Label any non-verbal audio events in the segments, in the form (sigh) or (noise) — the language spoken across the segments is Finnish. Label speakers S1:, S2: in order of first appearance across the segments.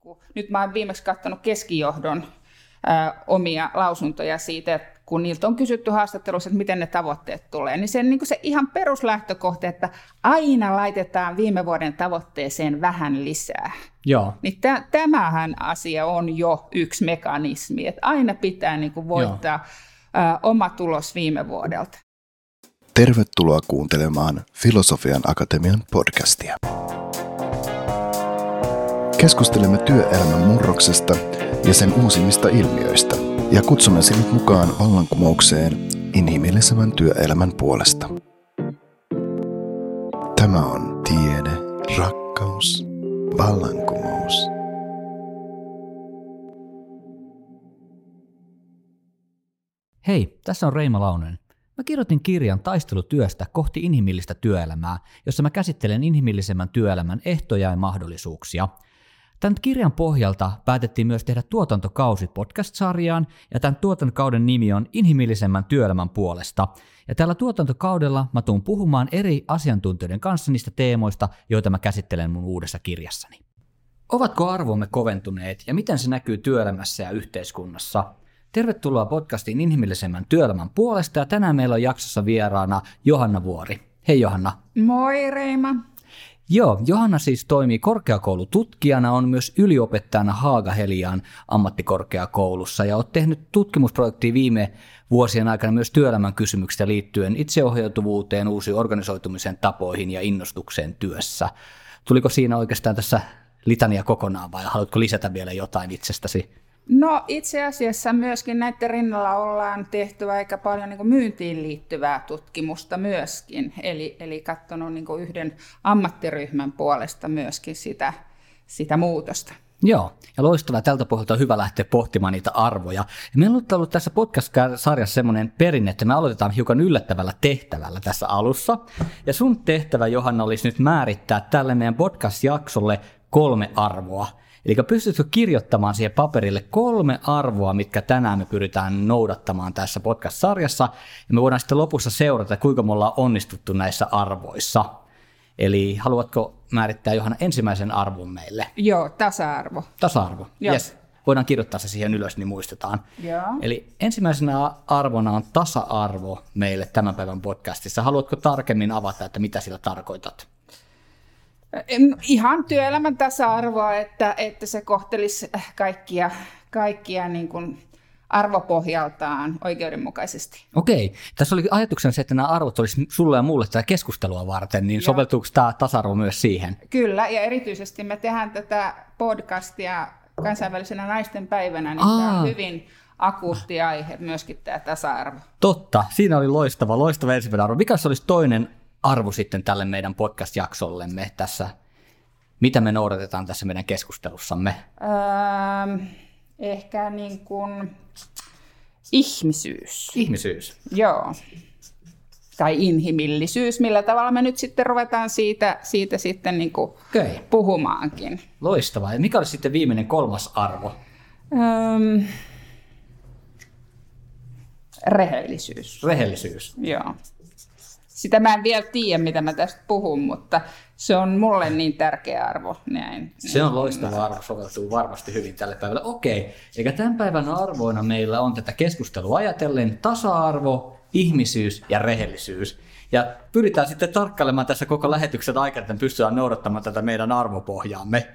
S1: kuin, nyt mä oon viimeksi katsonut keskijohdon ää, omia lausuntoja siitä, että kun niiltä on kysytty haastattelussa, että miten ne tavoitteet tulee, niin se, niin kuin se ihan peruslähtökohta, että aina laitetaan viime vuoden tavoitteeseen vähän lisää.
S2: Joo.
S1: Niin t- tämähän asia on jo yksi mekanismi, että aina pitää niin kuin voittaa ää, oma tulos viime vuodelta.
S3: Tervetuloa kuuntelemaan Filosofian Akatemian podcastia. Keskustelemme työelämän murroksesta ja sen uusimmista ilmiöistä ja kutsumme sinut mukaan vallankumoukseen inhimillisemmän työelämän puolesta. Tämä on tiede, rakkaus, vallankumous.
S2: Hei, tässä on Reima Launen. Mä kirjoitin kirjan taistelutyöstä kohti inhimillistä työelämää, jossa mä käsittelen inhimillisemmän työelämän ehtoja ja mahdollisuuksia – Tämän kirjan pohjalta päätettiin myös tehdä tuotantokausi podcast-sarjaan, ja tämän tuotantokauden nimi on Inhimillisemmän työelämän puolesta. Ja tällä tuotantokaudella mä tuun puhumaan eri asiantuntijoiden kanssa niistä teemoista, joita mä käsittelen mun uudessa kirjassani. Ovatko arvomme koventuneet ja miten se näkyy työelämässä ja yhteiskunnassa? Tervetuloa podcastiin Inhimillisemmän työelämän puolesta ja tänään meillä on jaksossa vieraana Johanna Vuori. Hei Johanna.
S1: Moi Reima.
S2: Joo, Johanna siis toimii korkeakoulututkijana, on myös yliopettajana Haaga-Heliaan ammattikorkeakoulussa ja olet tehnyt tutkimusprojektia viime vuosien aikana myös työelämän kysymyksistä liittyen itseohjautuvuuteen, uusiin organisoitumisen tapoihin ja innostukseen työssä. Tuliko siinä oikeastaan tässä litania kokonaan vai haluatko lisätä vielä jotain itsestäsi?
S1: No itse asiassa myöskin näiden rinnalla ollaan tehty aika paljon niin myyntiin liittyvää tutkimusta myöskin, eli, eli katsonut niin yhden ammattiryhmän puolesta myöskin sitä, sitä muutosta.
S2: Joo, ja loistavaa. Tältä pohjalta on hyvä lähteä pohtimaan niitä arvoja. Ja meillä on ollut tässä podcast-sarjassa semmoinen perinne, että me aloitetaan hiukan yllättävällä tehtävällä tässä alussa. Ja sun tehtävä, Johanna, olisi nyt määrittää tälle meidän podcast-jaksolle kolme arvoa. Eli pystytkö kirjoittamaan siihen paperille kolme arvoa, mitkä tänään me pyritään noudattamaan tässä podcast-sarjassa, ja me voidaan sitten lopussa seurata, kuinka me ollaan onnistuttu näissä arvoissa. Eli haluatko määrittää Johanna ensimmäisen arvon meille?
S1: Joo, tasa-arvo.
S2: Tasa-arvo, yes. Voidaan kirjoittaa se siihen ylös, niin muistetaan.
S1: Joo.
S2: Eli ensimmäisenä arvona on tasa-arvo meille tämän päivän podcastissa. Haluatko tarkemmin avata, että mitä sillä tarkoitat?
S1: Ihan työelämän tasa-arvoa, että, että se kohtelisi kaikkia, kaikkia niin kuin arvopohjaltaan oikeudenmukaisesti.
S2: Okei. Tässä oli ajatuksena se, että nämä arvot olisi sulle ja mulle tätä keskustelua varten, niin Joo. soveltuuko tämä tasa-arvo myös siihen?
S1: Kyllä, ja erityisesti me tehdään tätä podcastia kansainvälisenä naisten päivänä, niin Aa. tämä on hyvin akuutti aihe, myöskin tämä tasa-arvo.
S2: Totta, siinä oli loistava, loistava ensimmäinen arvo. Mikä se olisi toinen arvo sitten tälle meidän podcast-jaksollemme tässä? Mitä me noudatetaan tässä meidän keskustelussamme?
S1: Öö, ehkä niin kuin ihmisyys.
S2: Ihmisyys.
S1: Joo. Tai inhimillisyys, millä tavalla me nyt sitten ruvetaan siitä, siitä sitten niin kuin okay. puhumaankin.
S2: Loistavaa. Ja mikä olisi sitten viimeinen kolmas arvo?
S1: Öö, rehellisyys.
S2: Rehellisyys.
S1: Joo sitä mä en vielä tiedä, mitä mä tästä puhun, mutta se on mulle niin tärkeä arvo. Näin.
S2: Se on loistava arvo, soveltuu varmasti hyvin tälle päivälle. Okei, eli tämän päivän arvoina meillä on tätä keskustelua ajatellen tasa-arvo, ihmisyys ja rehellisyys. Ja pyritään sitten tarkkailemaan tässä koko lähetyksen aikana, että pystytään noudattamaan tätä meidän arvopohjaamme.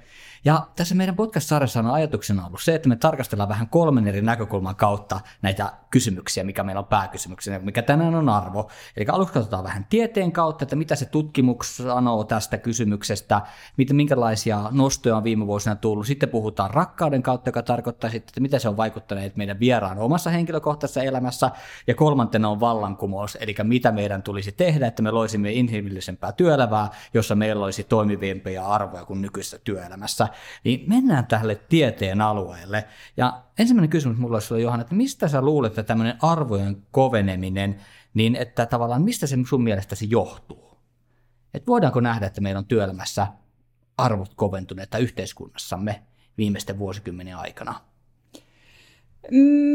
S2: Ja tässä meidän podcast-sarjassa on ajatuksena ollut se, että me tarkastellaan vähän kolmen eri näkökulman kautta näitä kysymyksiä, mikä meillä on pääkysymyksenä, mikä tänään on arvo. Eli aluksi katsotaan vähän tieteen kautta, että mitä se tutkimus sanoo tästä kysymyksestä, miten, minkälaisia nostoja on viime vuosina tullut. Sitten puhutaan rakkauden kautta, joka tarkoittaa sitten, että mitä se on vaikuttanut meidän vieraan omassa henkilökohtaisessa elämässä. Ja kolmantena on vallankumous, eli mitä meidän tulisi tehdä, että me loisimme inhimillisempää työelämää, jossa meillä olisi toimivimpia arvoja kuin nykyisessä työelämässä. Niin mennään tälle tieteen alueelle. Ja ensimmäinen kysymys mulla olisi Johanna, että mistä sä luulet, että tämmöinen arvojen koveneminen, niin että tavallaan mistä se sun mielestäsi johtuu? Että voidaanko nähdä, että meillä on työelämässä arvot koventuneet tai yhteiskunnassamme viimeisten vuosikymmenen aikana?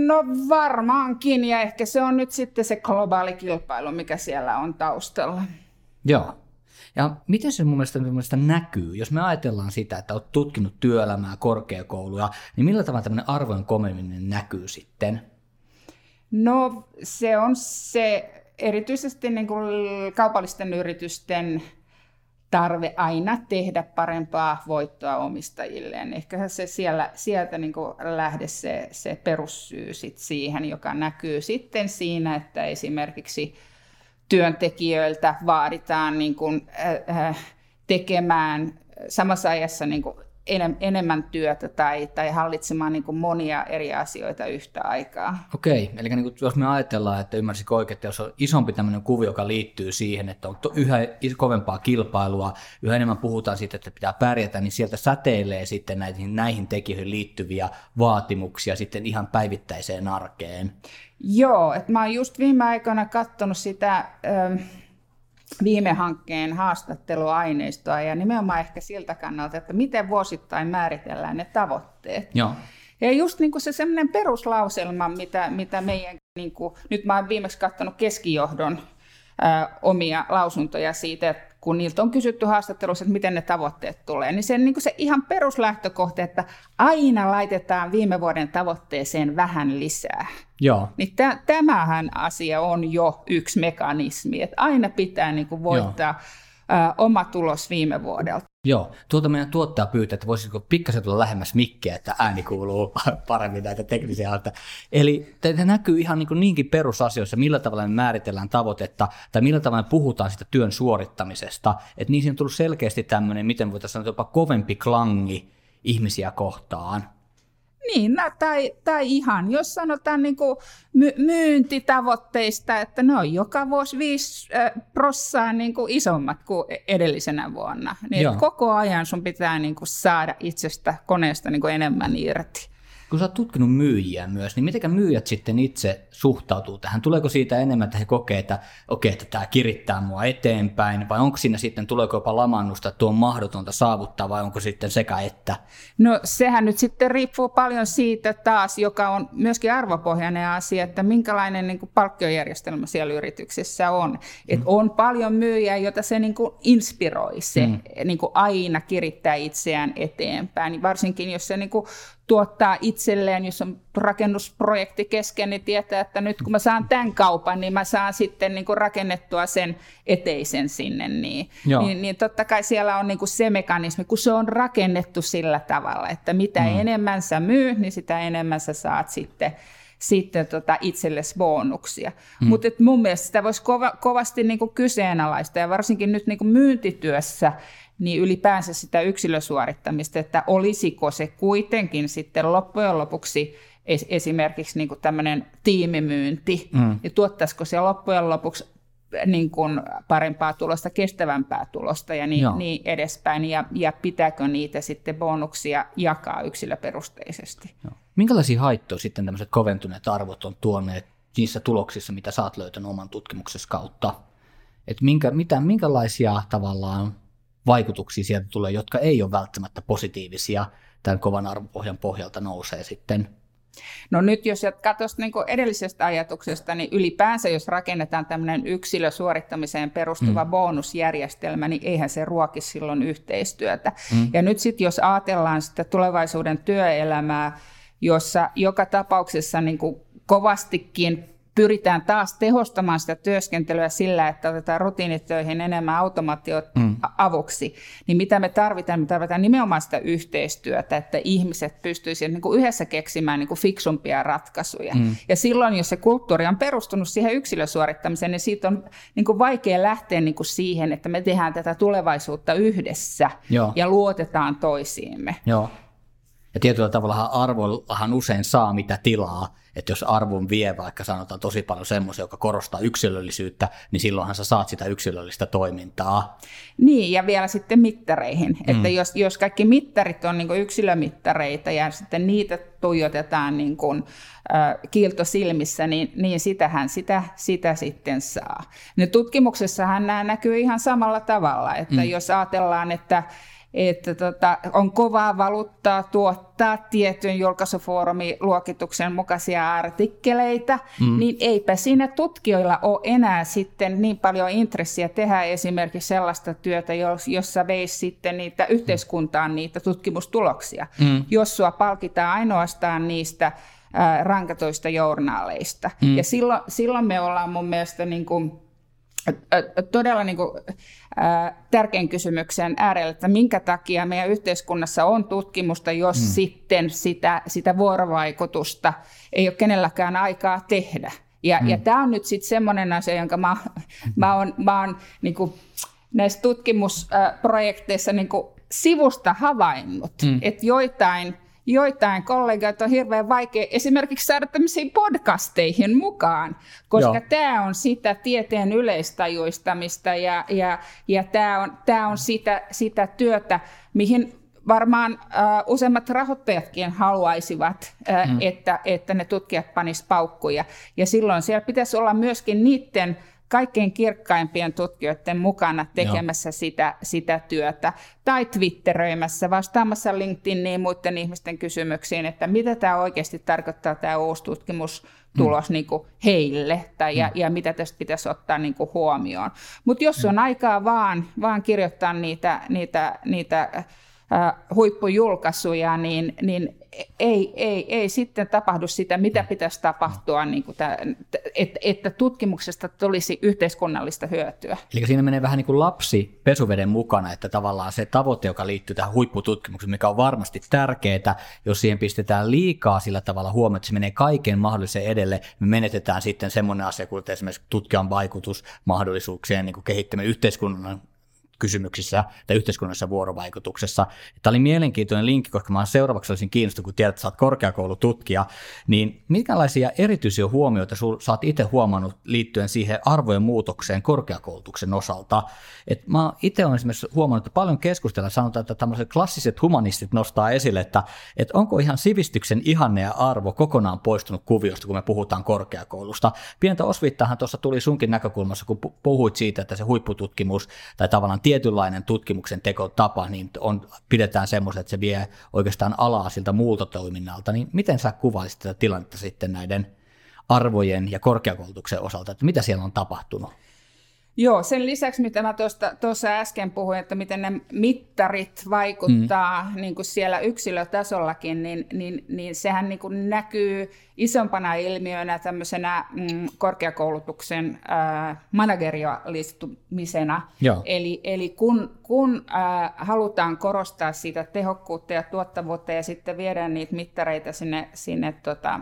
S1: No varmaankin, ja ehkä se on nyt sitten se globaali kilpailu, mikä siellä on taustalla.
S2: Joo. Ja miten se mun mielestä, mun mielestä näkyy, jos me ajatellaan sitä, että olet tutkinut työelämää, korkeakouluja, niin millä tavalla tämmöinen arvojen komeminen näkyy sitten?
S1: No se on se erityisesti niin kuin kaupallisten yritysten tarve aina tehdä parempaa voittoa omistajilleen. Ehkä se siellä, sieltä niin kuin lähde se, se perussyy sit siihen, joka näkyy sitten siinä, että esimerkiksi työntekijöiltä vaaditaan niin kuin, äh, tekemään samassa ajassa niin kuin enemmän työtä tai, tai hallitsemaan niin monia eri asioita yhtä aikaa.
S2: Okei, eli niin kuin, jos me ajatellaan, että ymmärsikö oikein, että jos on isompi tämmöinen kuvio, joka liittyy siihen, että on yhä kovempaa kilpailua, yhä enemmän puhutaan siitä, että pitää pärjätä, niin sieltä säteilee sitten näihin, näihin tekijöihin liittyviä vaatimuksia sitten ihan päivittäiseen arkeen.
S1: Joo, että mä oon just viime aikoina katsonut sitä... Ähm, viime hankkeen haastatteluaineistoa ja nimenomaan ehkä siltä kannalta, että miten vuosittain määritellään ne tavoitteet.
S2: Joo.
S1: Ja just niin kuin se semmoinen peruslauselma, mitä, mitä meidän, niin kuin, nyt mä oon viimeksi katsonut keskijohdon ää, omia lausuntoja siitä, että kun niiltä on kysytty haastattelussa, että miten ne tavoitteet tulee, niin se, niin kuin se ihan peruslähtökohta, että aina laitetaan viime vuoden tavoitteeseen vähän lisää.
S2: Joo.
S1: Niin t- tämähän asia on jo yksi mekanismi, että aina pitää niin kuin voittaa Joo. Oma tulos viime vuodelta.
S2: Joo, tuolta meidän tuottaja pyytää, että voisiko pikkasen tulla lähemmäs mikkiä, että ääni kuuluu (laughs) paremmin näitä teknisiä alta. Eli tämä näkyy ihan niin niinkin perusasioissa, millä tavalla me määritellään tavoitetta tai millä tavalla me puhutaan sitä työn suorittamisesta. Että niin siinä on tullut selkeästi tämmöinen, miten voitaisiin sanoa, jopa kovempi klangi ihmisiä kohtaan.
S1: Niin, tai, tai ihan, jos sanotaan niin kuin my- myyntitavoitteista, että ne on joka vuosi 5 prossaa niin kuin isommat kuin edellisenä vuonna. Niin koko ajan sun pitää niin kuin saada itsestä koneesta niin kuin enemmän irti
S2: kun sä oot tutkinut myyjiä myös, niin miten myyjät sitten itse suhtautuu tähän? Tuleeko siitä enemmän, että he kokee, että okei, okay, että tämä kirittää mua eteenpäin, vai onko siinä sitten, tuleeko jopa lamannusta, että tuo on mahdotonta saavuttaa, vai onko sitten sekä että?
S1: No sehän nyt sitten riippuu paljon siitä taas, joka on myöskin arvopohjainen asia, että minkälainen niin kuin palkkiojärjestelmä siellä yrityksessä on. Et mm. On paljon myyjiä, joita se niin kuin inspiroi, se mm. niin kuin aina kirittää itseään eteenpäin, varsinkin jos se niin kuin tuottaa itselleen, jos on rakennusprojekti kesken, niin tietää, että nyt kun mä saan tämän kaupan, niin mä saan sitten niin kuin rakennettua sen eteisen sinne. Niin, niin, niin totta kai siellä on niin kuin se mekanismi, kun se on rakennettu sillä tavalla, että mitä mm. enemmän sä myy, niin sitä enemmän sä saat sitten sitten tota itsellesi bonuksia. Mm. Mutta mun mielestä sitä voisi kova, kovasti niinku kyseenalaista, ja varsinkin nyt niinku myyntityössä, niin ylipäänsä sitä yksilösuorittamista, että olisiko se kuitenkin sitten loppujen lopuksi esimerkiksi niin kuin tämmöinen tiimimyynti, mm. ja tuottaisiko se loppujen lopuksi niin kuin parempaa tulosta, kestävämpää tulosta ja niin, niin edespäin, ja, ja pitääkö niitä sitten bonuksia jakaa yksilöperusteisesti. Joo.
S2: Minkälaisia haittoja sitten tämmöiset koventuneet arvot on tuoneet niissä tuloksissa, mitä sä oot löytänyt oman tutkimuksessa kautta? Et minkä, mitä, minkälaisia tavallaan vaikutuksia sieltä tulee, jotka ei ole välttämättä positiivisia tämän kovan arvopohjan pohjalta nousee sitten
S1: No nyt jos jatkaa tuosta niin edellisestä ajatuksesta, niin ylipäänsä jos rakennetaan tämmöinen yksilösuorittamiseen perustuva mm. bonusjärjestelmä, niin eihän se ruoki silloin yhteistyötä. Mm. Ja nyt sitten jos ajatellaan sitä tulevaisuuden työelämää, jossa joka tapauksessa niin kuin kovastikin pyritään taas tehostamaan sitä työskentelyä sillä, että otetaan rutiinitöihin enemmän automaatio mm. avuksi, niin mitä me tarvitaan? Me tarvitaan nimenomaan sitä yhteistyötä, että ihmiset pystyisivät niin kuin yhdessä keksimään niin kuin fiksumpia ratkaisuja. Mm. Ja silloin, jos se kulttuuri on perustunut siihen yksilösuorittamiseen, niin siitä on niin kuin vaikea lähteä niin kuin siihen, että me tehdään tätä tulevaisuutta yhdessä Joo. ja luotetaan toisiimme.
S2: Joo. Ja tietyllä tavalla arvollahan usein saa mitä tilaa, että jos arvon vie vaikka sanotaan tosi paljon semmoisia, joka korostaa yksilöllisyyttä, niin silloinhan sä saat sitä yksilöllistä toimintaa.
S1: Niin, ja vielä sitten mittareihin. Mm. Että jos, jos kaikki mittarit on niin yksilömittareita ja sitten niitä tuijotetaan niin kuin, äh, kiiltosilmissä, niin, niin sitähän sitä, sitä sitten saa. No, tutkimuksessahan nämä näkyy ihan samalla tavalla, että mm. jos ajatellaan, että että tota, on kovaa valuuttaa tuottaa tietyn julkaisufoorumiluokituksen mukaisia artikkeleita, mm. niin eipä siinä tutkijoilla ole enää sitten niin paljon intressiä tehdä esimerkiksi sellaista työtä, jossa veisi sitten niitä yhteiskuntaan niitä tutkimustuloksia, mm. jos sua palkitaan ainoastaan niistä rankatoista journaaleista. Mm. Ja silloin, silloin me ollaan mun mielestä niin kuin, todella niin kuin, tärkeän kysymyksen äärellä, että minkä takia meidän yhteiskunnassa on tutkimusta, jos mm. sitten sitä, sitä vuorovaikutusta ei ole kenelläkään aikaa tehdä. Ja, mm. ja tämä on nyt sitten semmoinen asia, jonka mä, mä oon, mä oon niin kuin, näissä tutkimusprojekteissa niin kuin sivusta havainnut, mm. että joitain – joitain kollegoita on hirveän vaikea esimerkiksi saada tämmöisiin podcasteihin mukaan, koska Joo. tämä on sitä tieteen yleistajuistamista ja, ja, ja tämä on, tämä on sitä, sitä työtä, mihin varmaan uh, useimmat rahoittajatkin haluaisivat, uh, mm. että, että ne tutkijat panis paukkuja. Ja silloin siellä pitäisi olla myöskin niiden kaikkein kirkkaimpien tutkijoiden mukana tekemässä sitä, sitä työtä. Tai twitteröimässä, vastaamassa LinkedIniin ja muiden ihmisten kysymyksiin, että mitä tämä oikeasti tarkoittaa tämä uusi tutkimustulos mm. niin kuin heille, tai, ja, mm. ja mitä tästä pitäisi ottaa niin kuin huomioon. Mutta jos on mm. aikaa vaan, vaan kirjoittaa niitä, niitä, niitä huippujulkaisuja, niin, niin ei, ei, ei sitten tapahdu sitä, mitä pitäisi tapahtua, niin kuin tämä, että, että tutkimuksesta tulisi yhteiskunnallista hyötyä.
S2: Eli siinä menee vähän niin kuin lapsi pesuveden mukana, että tavallaan se tavoite, joka liittyy tähän huippututkimukseen, mikä on varmasti tärkeää, jos siihen pistetään liikaa sillä tavalla huomioon, että se menee kaiken mahdollisen edelle, me menetetään sitten semmoinen asia kuin esimerkiksi tutkijan vaikutus mahdollisuuksien niin kehittäminen yhteiskunnan kysymyksissä tai yhteiskunnallisessa vuorovaikutuksessa. Tämä oli mielenkiintoinen linkki, koska mä seuraavaksi olisin kiinnostunut, kun tiedät, että sä oot korkeakoulututkija, niin minkälaisia erityisiä huomioita sä oot itse huomannut liittyen siihen arvojen muutokseen korkeakoulutuksen osalta? Et mä itse olen esimerkiksi huomannut, että paljon keskustella sanotaan, että tämmöiset klassiset humanistit nostaa esille, että, että onko ihan sivistyksen ihanne ja arvo kokonaan poistunut kuviosta, kun me puhutaan korkeakoulusta. Pientä osviittahan tuossa tuli sunkin näkökulmassa, kun puhuit siitä, että se huippututkimus tai tavallaan tietynlainen tutkimuksen tekotapa, niin on, pidetään semmoista, että se vie oikeastaan alaa siltä muulta toiminnalta, niin miten sä kuvailisit tätä tilannetta sitten näiden arvojen ja korkeakoulutuksen osalta, että mitä siellä on tapahtunut?
S1: Joo, sen lisäksi mitä mä tuossa äsken puhuin, että miten ne mittarit vaikuttaa mm. niin kuin siellä yksilötasollakin, niin, niin, niin sehän niin kuin näkyy isompana ilmiönä tämmöisenä mm, korkeakoulutuksen äh, managerialistumisena. Joo. Eli, eli kun, kun äh, halutaan korostaa sitä tehokkuutta ja tuottavuutta ja sitten viedä niitä mittareita sinne, sinne tota,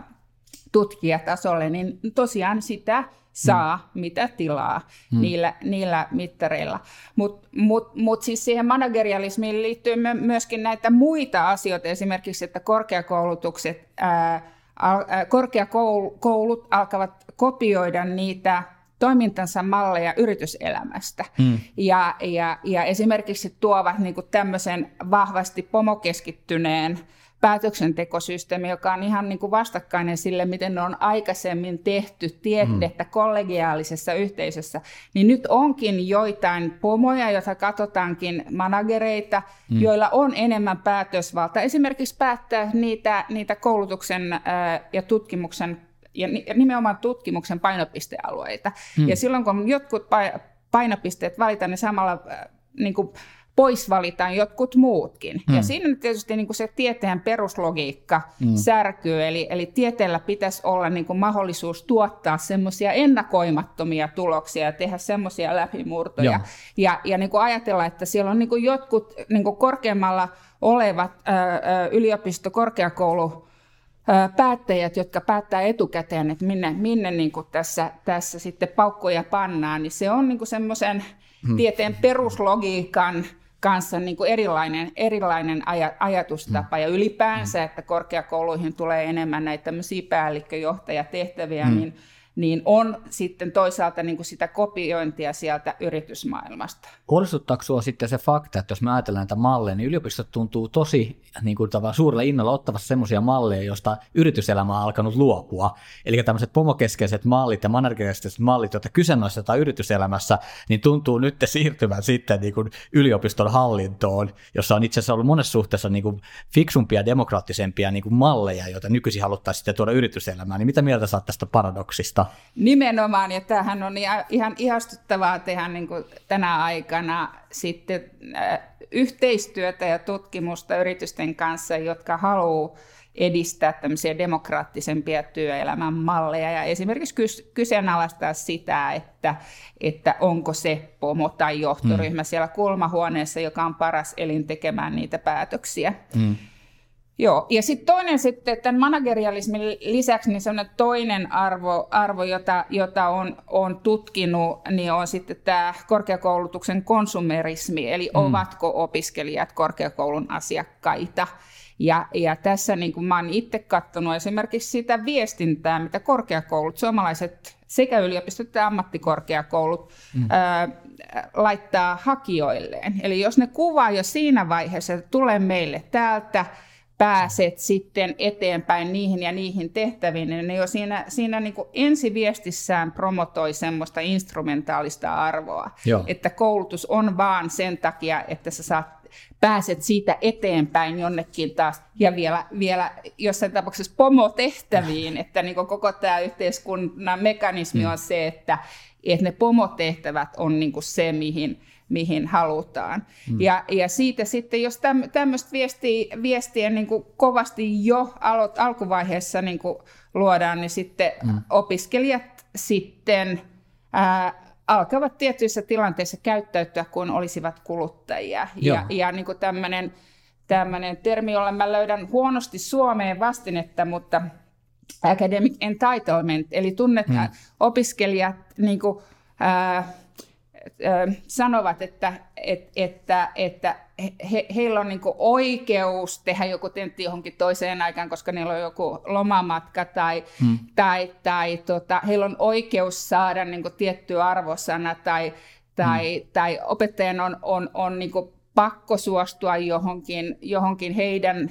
S1: tutkijatasolle, niin tosiaan sitä saa, mm. mitä tilaa mm. niillä, niillä mittareilla. Mutta mut, mut siis siihen managerialismiin liittyy myöskin näitä muita asioita, esimerkiksi, että korkeakoulutukset, ää, ää, korkeakoulut alkavat kopioida niitä toimintansa malleja yrityselämästä. Mm. Ja, ja, ja esimerkiksi tuovat niin tämmöisen vahvasti pomokeskittyneen päätöksentekosysteemi, joka on ihan niin kuin vastakkainen sille, miten ne on aikaisemmin tehty tiedettä mm. kollegiaalisessa yhteisössä, niin nyt onkin joitain pomoja, joita katsotaankin managereita, mm. joilla on enemmän päätösvalta. Esimerkiksi päättää niitä, niitä koulutuksen ja tutkimuksen ja nimenomaan tutkimuksen painopistealueita. Mm. Ja silloin kun jotkut painopisteet valitaan, niin samalla niin kuin pois valitaan jotkut muutkin. Mm. Ja siinä tietysti niin kuin se tieteen peruslogiikka mm. särkyy, eli, eli tieteellä pitäisi olla niin kuin mahdollisuus tuottaa semmoisia ennakoimattomia tuloksia ja tehdä semmoisia läpimurtoja. Ja, ja niin kuin ajatella, että siellä on niin kuin jotkut niin kuin korkeammalla olevat ää, yliopisto, korkeakoulu, päättäjät, jotka päättää etukäteen, että minne, minne niin kuin tässä, tässä sitten paukkoja pannaan, niin se on niin semmoisen hmm. tieteen peruslogiikan kanssa niin kuin erilainen, erilainen aj- ajatustapa mm. ja ylipäänsä, mm. että korkeakouluihin tulee enemmän näitä tämmöisiä päällikköjohtajatehtäviä, mm. niin, niin on sitten toisaalta niin kuin sitä kopiointia sieltä yritysmaailmasta.
S2: Huolestuttaako sinua sitten se fakta, että jos me ajatellaan näitä malleja, niin yliopistot tuntuu tosi niin kuin suurella innolla ottavassa sellaisia malleja, joista yrityselämä on alkanut luopua. Eli tämmöiset pomokeskeiset mallit ja managerikeskeiset mallit, joita kyseenalaistetaan yrityselämässä, niin tuntuu nyt siirtyvän sitten niin kuin yliopiston hallintoon, jossa on itse asiassa ollut monessa suhteessa niin kuin fiksumpia, demokraattisempia niin kuin malleja, joita nykyisin haluttaisiin sitten tuoda yrityselämään. Niin mitä mieltä saat tästä paradoksista?
S1: Nimenomaan, ja tämähän on ihan ihastuttavaa tehdä niin kuin tänä aikana sitten äh, yhteistyötä ja tutkimusta yritysten kanssa, jotka haluaa edistää tämmöisiä demokraattisempia työelämän malleja ja esimerkiksi kyseenalaistaa sitä, että, että onko se pomo tai johtoryhmä hmm. siellä kulmahuoneessa, joka on paras elin tekemään niitä päätöksiä. Hmm. Joo, ja sitten toinen sitten, tämän managerialismin lisäksi, niin sellainen toinen arvo, arvo jota, jota on, on tutkinut, niin on sitten tämä korkeakoulutuksen konsumerismi, eli mm. ovatko opiskelijat korkeakoulun asiakkaita. Ja, ja tässä niin kuin mä oon itse katsonut esimerkiksi sitä viestintää, mitä korkeakoulut, suomalaiset sekä yliopistot että ammattikorkeakoulut mm. ää, laittaa hakijoilleen. Eli jos ne kuvaa jo siinä vaiheessa, että tulee meille täältä, pääset sitten eteenpäin niihin ja niihin tehtäviin, niin ne jo siinä, siinä niin kuin ensiviestissään promotoi semmoista instrumentaalista arvoa, Joo. että koulutus on vaan sen takia, että sä saat pääset siitä eteenpäin jonnekin taas ja vielä, vielä jossain tapauksessa pomotehtäviin, että niin koko tämä yhteiskunnan mekanismi on mm. se, että, että ne pomotehtävät on niin se, mihin, mihin halutaan. Mm. Ja, ja siitä sitten, jos tämmöistä viestiä, viestiä niin kuin kovasti jo alo, alkuvaiheessa niin kuin luodaan, niin sitten mm. opiskelijat sitten ää, alkavat tietyissä tilanteissa käyttäytyä kuin olisivat kuluttajia. Joo. Ja, ja niin kuin tämmöinen, tämmöinen termi, jolla mä löydän huonosti Suomeen vastinetta, mutta academic entitlement, eli tunnet mm. opiskelijat niin kuin, ää, sanovat, että, että, että, että he, heillä on niin oikeus tehdä joku tentti johonkin toiseen aikaan, koska niillä on joku lomamatka, tai, hmm. tai, tai tota, heillä on oikeus saada niin tietty arvosana, tai, tai, hmm. tai opettajan on, on, on niin pakko suostua johonkin, johonkin heidän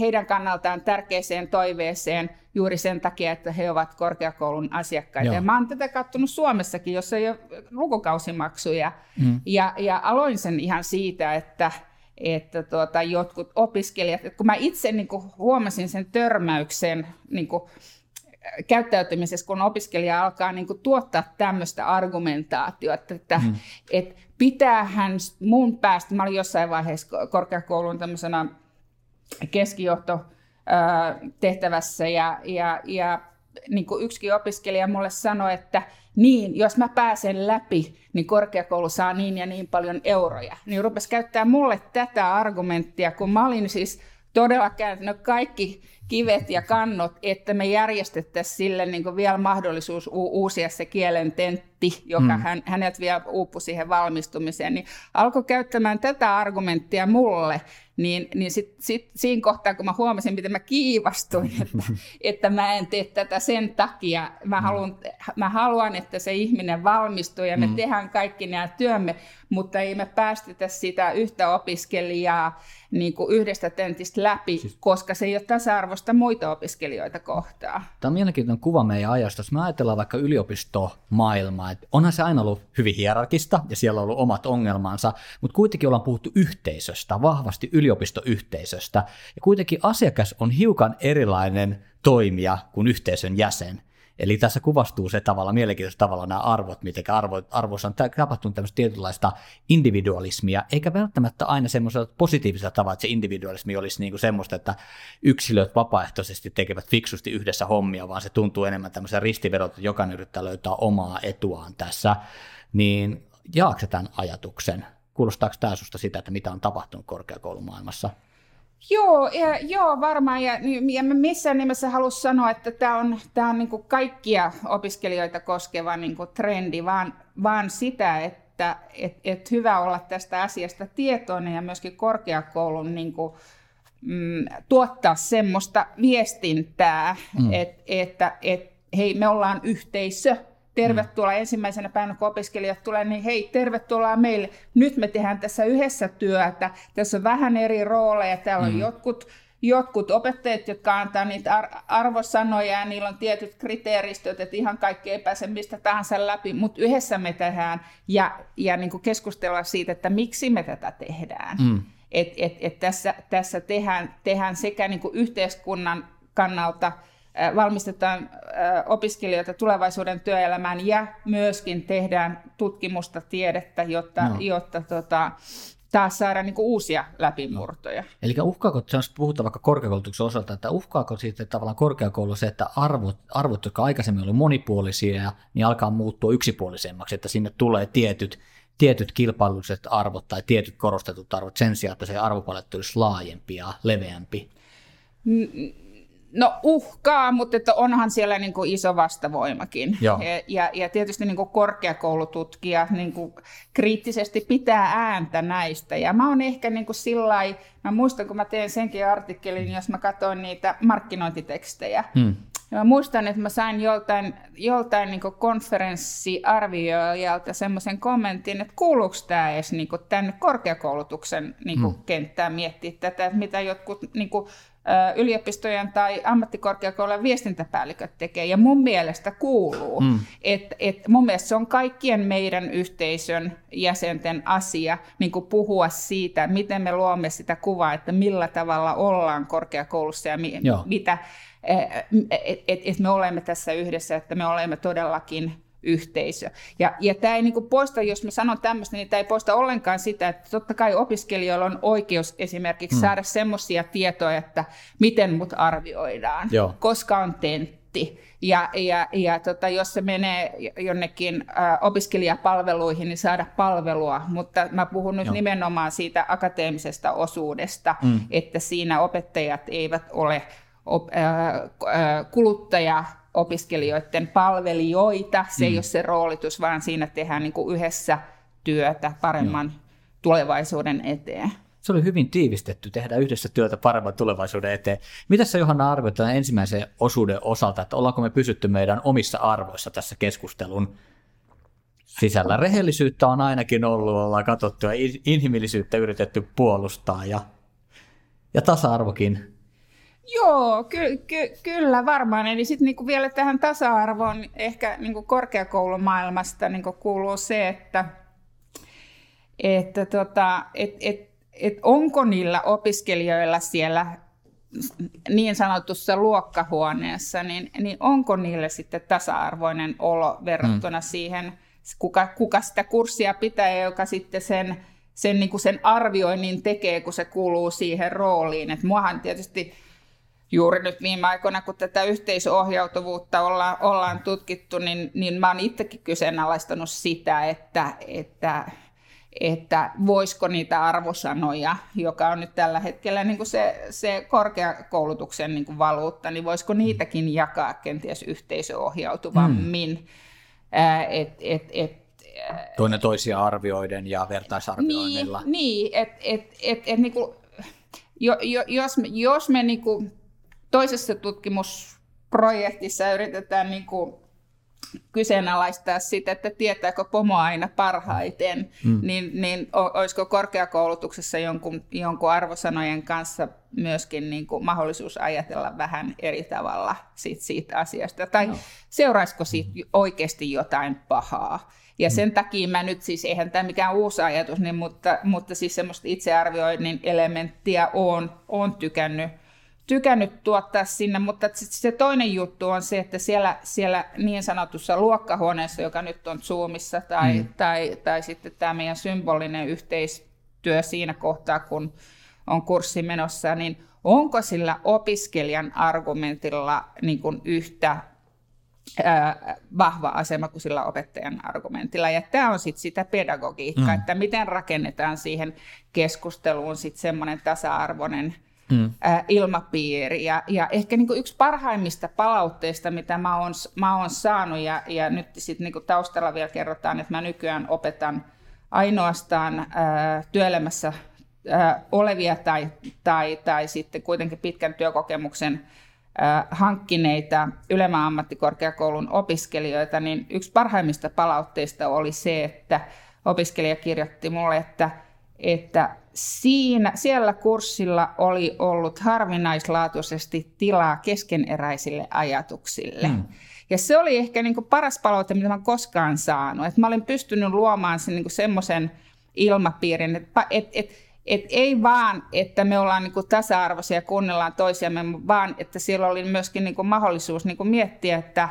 S1: heidän kannaltaan tärkeäseen toiveeseen juuri sen takia, että he ovat korkeakoulun asiakkaita. Joo. Ja mä oon tätä katsonut Suomessakin, jossa ei ole lukukausimaksuja. Mm. Ja, ja aloin sen ihan siitä, että, että tuota, jotkut opiskelijat, että kun mä itse niin kuin huomasin sen törmäyksen niin kuin, käyttäytymisessä, kun opiskelija alkaa niin kuin, tuottaa tämmöistä argumentaatiota, että, mm. että pitäähän mun päästä, mä olin jossain vaiheessa korkeakoulun tämmöisenä keskijohto tehtävässä ja, ja, ja niin kuin yksikin opiskelija mulle sanoi, että niin, jos mä pääsen läpi, niin korkeakoulu saa niin ja niin paljon euroja. Niin rupesi käyttää mulle tätä argumenttia, kun mä olin siis todella kääntänyt kaikki kivet ja kannot, että me järjestettäisiin sille niin vielä mahdollisuus u- uusia se kielen tentti, joka mm. hän, hänet vielä uupui siihen valmistumiseen, niin alkoi käyttämään tätä argumenttia mulle, niin, niin sit, sit, siinä kohtaa, kun mä huomasin, miten mä kiivastuin, (laughs) että, että mä en tee tätä sen takia, mä, mm. haluan, mä haluan, että se ihminen valmistuu ja me mm. tehdään kaikki nämä työmme, mutta ei me päästetä sitä yhtä opiskelijaa niin kuin yhdestä tentistä läpi, siis... koska se ei ole tasa-arvosta muita opiskelijoita kohtaa.
S2: Tämä on mielenkiintoinen kuva meidän ajasta. Jos me ajatellaan vaikka yliopistomaailmaa, että onhan se aina ollut hyvin hierarkista ja siellä on ollut omat ongelmansa, mutta kuitenkin ollaan puhuttu yhteisöstä, vahvasti yliopistoyhteisöstä. Ja kuitenkin asiakas on hiukan erilainen toimija kuin yhteisön jäsen. Eli tässä kuvastuu se tavalla, mielenkiintoisella tavalla nämä arvot, miten arvo, arvoissa on tapahtunut tämmöistä tietynlaista individualismia, eikä välttämättä aina semmoisella positiivisella tavalla, että se individualismi olisi niin kuin semmoista, että yksilöt vapaaehtoisesti tekevät fiksusti yhdessä hommia, vaan se tuntuu enemmän tämmöisen ristivedot, että jokainen yrittää löytää omaa etuaan tässä. Niin jaakse tämän ajatuksen? Kuulostaako tämä susta sitä, että mitä on tapahtunut korkeakoulumaailmassa?
S1: Joo, ja, joo varmaan. Ja, ja mä missään nimessä halua sanoa, että tämä on, tää on niinku kaikkia opiskelijoita koskeva niinku trendi, vaan, vaan sitä, että et, et hyvä olla tästä asiasta tietoinen ja myöskin korkeakoulun niinku, mm, tuottaa semmoista viestintää, mm. et, että et, hei, me ollaan yhteisö, tervetuloa mm. ensimmäisenä päivänä, kun opiskelijat tulee, niin hei, tervetuloa meille. Nyt me tehdään tässä yhdessä työtä. Tässä on vähän eri rooleja. Täällä on mm. jotkut, jotkut opettajat, jotka antaa niitä ar- arvosanoja ja niillä on tietyt kriteeristöt, että ihan kaikki ei pääse mistä tahansa läpi, mutta yhdessä me tehdään ja, ja niin kuin keskustella siitä, että miksi me tätä tehdään. Mm. Et, et, et tässä, tässä tehdään, tehdään sekä niin yhteiskunnan kannalta – valmistetaan opiskelijoita tulevaisuuden työelämään ja myöskin tehdään tutkimusta, tiedettä, jotta, no. jotta tota, taas saada niin kuin uusia läpimurtoja. No.
S2: Eli uhkaako, puhutaan vaikka korkeakoulutuksen osalta, että uhkaako siitä tavallaan korkeakoulu se, että arvot, arvot jotka aikaisemmin olivat monipuolisia, niin alkaa muuttua yksipuolisemmaksi, että sinne tulee tietyt, tietyt kilpailulliset arvot tai tietyt korostetut arvot sen sijaan, että se arvopaletti olisi laajempi ja leveämpi?
S1: No uhkaa, mutta että onhan siellä niin kuin iso vastavoimakin. Ja, ja, ja tietysti niin kuin korkeakoulututkija niin kuin kriittisesti pitää ääntä näistä. Ja mä oon ehkä niin kuin sillai, mä muistan kun mä teen senkin artikkelin, jos mä katsoin niitä markkinointitekstejä. Hmm. Ja mä muistan, että mä sain joltain, joltain niin konferenssiarvioijalta semmoisen kommentin, että kuuluuko tämä edes niin tänne korkeakoulutuksen niin hmm. kenttään miettiä tätä, että mitä jotkut niin kuin, yliopistojen tai ammattikorkeakoulujen viestintäpäälliköt tekee. Ja mun mielestä kuuluu. Mm. Että et mun mielestä se on kaikkien meidän yhteisön jäsenten asia niin kuin puhua siitä, miten me luomme sitä kuvaa, että millä tavalla ollaan korkeakoulussa ja mi- mitä, että et, et me olemme tässä yhdessä, että me olemme todellakin yhteisö. Ja, ja tämä ei niin kuin poista, jos mä sanon tämmöistä, niin tämä ei poista ollenkaan sitä, että totta kai opiskelijoilla on oikeus esimerkiksi hmm. saada semmoisia tietoja, että miten mut arvioidaan, Joo. koska on tentti. Ja, ja, ja tota, jos se menee jonnekin ä, opiskelijapalveluihin, niin saada palvelua. Mutta mä puhun nyt Joo. nimenomaan siitä akateemisesta osuudesta, hmm. että siinä opettajat eivät ole op, ä, kuluttaja opiskelijoiden palvelijoita. Se mm. ei ole se roolitus, vaan siinä tehdään niin kuin yhdessä työtä paremman Joo. tulevaisuuden eteen.
S2: Se oli hyvin tiivistetty, tehdä yhdessä työtä paremman tulevaisuuden eteen. Mitä sä Johanna arvioit tämän ensimmäisen osuuden osalta, että ollaanko me pysytty meidän omissa arvoissa tässä keskustelun sisällä? Rehellisyyttä on ainakin ollut, ollaan katsottu ja inhimillisyyttä yritetty puolustaa ja, ja tasa-arvokin
S1: Joo, ky- ky- kyllä varmaan. Eli sitten niinku vielä tähän tasa-arvoon ehkä niinku korkeakoulumaailmasta niinku kuuluu se, että että tota, et, et, et onko niillä opiskelijoilla siellä niin sanotussa luokkahuoneessa, niin, niin onko niille sitten tasa-arvoinen olo verrattuna mm. siihen, kuka, kuka sitä kurssia pitää ja joka sitten sen, sen, niin kuin sen arvioinnin tekee, kun se kuuluu siihen rooliin. Et muahan tietysti juuri nyt viime aikoina, kun tätä yhteisöohjautuvuutta ollaan, ollaan tutkittu, niin, niin mä oon itsekin kyseenalaistanut sitä, että, että, että voisiko niitä arvosanoja, joka on nyt tällä hetkellä niin kuin se, se korkeakoulutuksen niin kuin valuutta, niin voisiko niitäkin jakaa kenties yhteisöohjautuvammin. Mm.
S2: et, et, et, Toinen toisia arvioiden ja vertaisarvioinnilla.
S1: Niin, niin että et, et, et, niin kuin, jo, jo, jos, jos me niin kuin, toisessa tutkimusprojektissa yritetään niin kuin kyseenalaistaa sitä, että tietääkö pomo aina parhaiten, mm. niin, niin olisiko korkeakoulutuksessa jonkun, jonkun arvosanojen kanssa myöskin niin kuin mahdollisuus ajatella vähän eri tavalla siitä, siitä asiasta, tai no. seuraisiko siitä oikeasti jotain pahaa. Ja sen mm. takia mä nyt siis, eihän tämä mikään uusi ajatus, niin, mutta, mutta siis semmoista itsearvioinnin elementtiä on, on tykännyt tykännyt tuottaa sinne, mutta se toinen juttu on se, että siellä, siellä niin sanotussa luokkahuoneessa, joka nyt on Zoomissa, tai, mm. tai, tai sitten tämä meidän symbolinen yhteistyö siinä kohtaa, kun on kurssi menossa, niin onko sillä opiskelijan argumentilla niin kuin yhtä ää, vahva asema kuin sillä opettajan argumentilla. Ja tämä on sitten sitä pedagogiikkaa, mm. että miten rakennetaan siihen keskusteluun sitten semmoinen tasa-arvoinen mm. ilmapiiri. Ja, ja ehkä niin kuin yksi parhaimmista palautteista, mitä mä oon, mä oon saanut, ja, ja nyt sitten niin taustalla vielä kerrotaan, että mä nykyään opetan ainoastaan ä, työelämässä ä, olevia tai, tai, tai sitten kuitenkin pitkän työkokemuksen hankkineita ylemmän ammattikorkeakoulun opiskelijoita, niin yksi parhaimmista palautteista oli se, että opiskelija kirjoitti mulle, että, että siinä, siellä kurssilla oli ollut harvinaislaatuisesti tilaa keskeneräisille ajatuksille. Mm. Ja se oli ehkä niin kuin paras palaute, mitä mä koskaan saanut. Että mä olin pystynyt luomaan sen, niin semmoisen ilmapiirin, että et, et, et ei vaan, että me ollaan niin kuin tasa-arvoisia ja kuunnellaan toisiamme, vaan että siellä oli myöskin niin kuin mahdollisuus niin kuin miettiä, että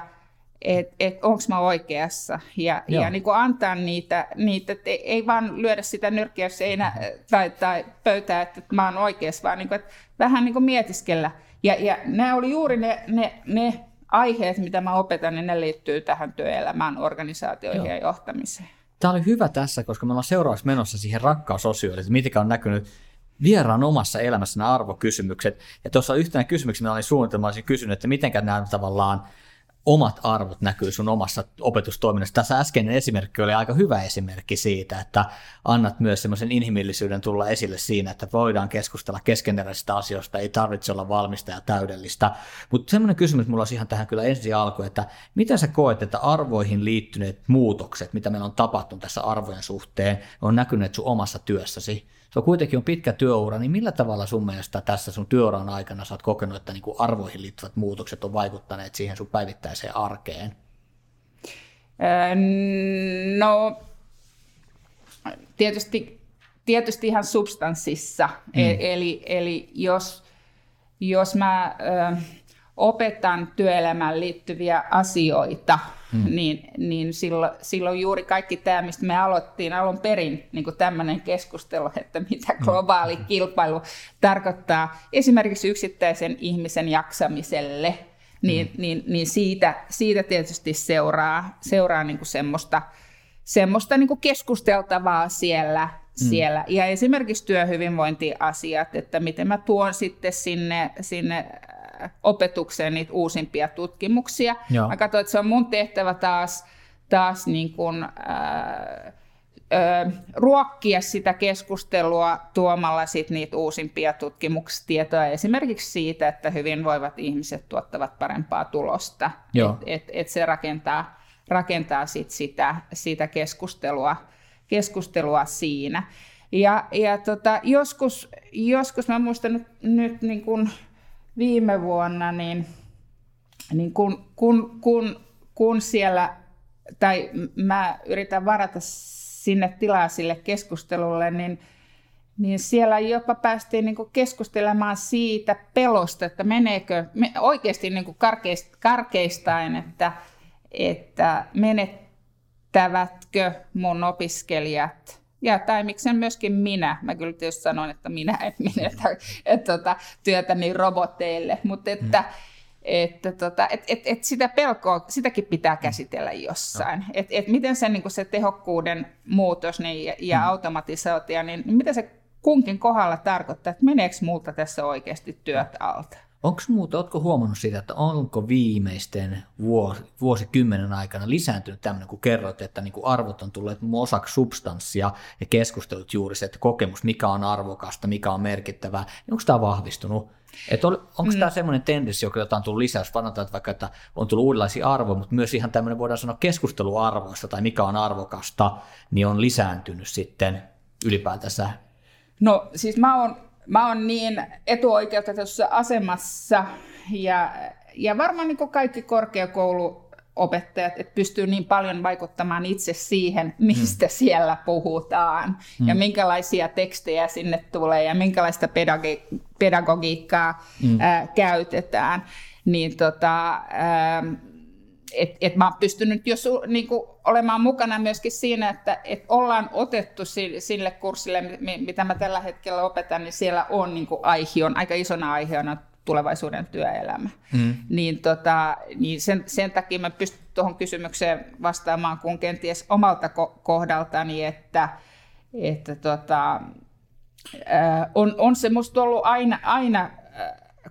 S1: et, et onko mä oikeassa ja, ja niin kuin antaa niitä, niitä että ei vaan lyödä sitä nyrkkiä seinä tai, tai pöytää, että mä oon oikeassa, vaan niin kuin, että vähän niin kuin mietiskellä. Ja, ja nämä oli juuri ne, ne, ne aiheet, mitä mä opetan, niin ne liittyy tähän työelämään, organisaatioihin Joo. ja johtamiseen.
S2: Tämä oli hyvä tässä, koska me ollaan seuraavaksi menossa siihen rakkausosioon, että mitkä on näkynyt vieraan omassa elämässä nämä arvokysymykset. Ja tuossa yhtenä kysymyksenä olin suunnitelma, olisin kysynyt, että miten nämä tavallaan omat arvot näkyy sun omassa opetustoiminnassa. Tässä äskeinen esimerkki oli aika hyvä esimerkki siitä, että annat myös semmoisen inhimillisyyden tulla esille siinä, että voidaan keskustella keskeneräisistä asioista, ei tarvitse olla valmista ja täydellistä. Mutta semmoinen kysymys mulla olisi ihan tähän kyllä ensi alku, että miten sä koet, että arvoihin liittyneet muutokset, mitä meillä on tapahtunut tässä arvojen suhteen, on näkynyt sun omassa työssäsi? Se on kuitenkin on pitkä työura, niin millä tavalla sun mielestä tässä sun työuran aikana sä oot kokenut, että niin kuin arvoihin liittyvät muutokset on vaikuttaneet siihen sun päivittäiseen arkeen?
S1: No, tietysti, tietysti ihan substanssissa. Mm. E- eli, eli jos, jos mä ö, opetan työelämään liittyviä asioita, mm. niin, niin silloin, silloin juuri kaikki tämä, mistä me aloittiin alun perin niin tämmöinen keskustelu, että mitä mm. globaali mm. kilpailu tarkoittaa esimerkiksi yksittäisen ihmisen jaksamiselle, niin, mm. niin, niin siitä, siitä tietysti seuraa, seuraa niin kuin semmoista, semmoista niin kuin keskusteltavaa siellä, Mm. siellä. Ja esimerkiksi työhyvinvointiasiat, että miten mä tuon sitten sinne, sinne opetukseen niitä uusimpia tutkimuksia. Joo. Mä katsoin, että se on mun tehtävä taas, taas niin kuin, ää, ää, ruokkia sitä keskustelua tuomalla sit niitä uusimpia tutkimustietoja esimerkiksi siitä, että hyvinvoivat ihmiset tuottavat parempaa tulosta. Että et, et se rakentaa, rakentaa sit sitä, sitä keskustelua, keskustelua siinä. Ja, ja tota, joskus, joskus mä muistan nyt, nyt niin kuin viime vuonna, niin, niin kun, kun, kun, kun siellä, tai mä yritän varata sinne tilaa sille keskustelulle, niin, niin siellä jopa päästiin niin keskustelemaan siitä pelosta, että meneekö me, oikeasti niin karkeist, karkeistain, että, että menettävätkö mun opiskelijat ja tai miksen myöskin minä. Mä kyllä tietysti sanoin, että minä en menetä et, tota, työtäni roboteille, mutta että, mm. että tota, et, et, et sitä pelkoa, sitäkin pitää käsitellä jossain. No. Et, et miten se, niin se tehokkuuden muutos niin, ja, ja mm. automatisaatio, niin mitä se kunkin kohdalla tarkoittaa, että meneekö multa tässä oikeasti työt alta?
S2: Onko muuta, oletko huomannut sitä, että onko viimeisten vuos, vuosikymmenen aikana lisääntynyt tämmöinen, kun kerroit, että niin kuin arvot on tulleet osaksi substanssia ja keskustelut juuri se, että kokemus, mikä on arvokasta, mikä on merkittävää, niin onko tämä vahvistunut? Että on, onko mm. tämä semmoinen tendenssi, joka on tullut lisäys, että vaikka että on tullut uudenlaisia arvoja, mutta myös ihan tämmöinen voidaan sanoa keskusteluarvoista tai mikä on arvokasta, niin on lisääntynyt sitten ylipäätänsä?
S1: No siis mä oon mä oon niin etuoikeutetussa asemassa ja, ja varmaan niin kaikki korkeakouluopettajat, että pystyy niin paljon vaikuttamaan itse siihen, mistä mm. siellä puhutaan mm. ja minkälaisia tekstejä sinne tulee ja minkälaista pedagogi- pedagogiikkaa mm. ää, käytetään. Niin tota, ää, et, et mä oon pystynyt jo su, niin kuin, olemaan mukana myöskin siinä, että et ollaan otettu sille, sille kurssille, mitä mä tällä hetkellä opetan, niin siellä on niin kuin aihion, aika isona aiheena tulevaisuuden työelämä. Mm. Niin, tota, niin sen, sen takia mä pystyn tuohon kysymykseen vastaamaan kun kenties omalta ko- kohdaltani, että, että tota, on, on se musta ollut aina, aina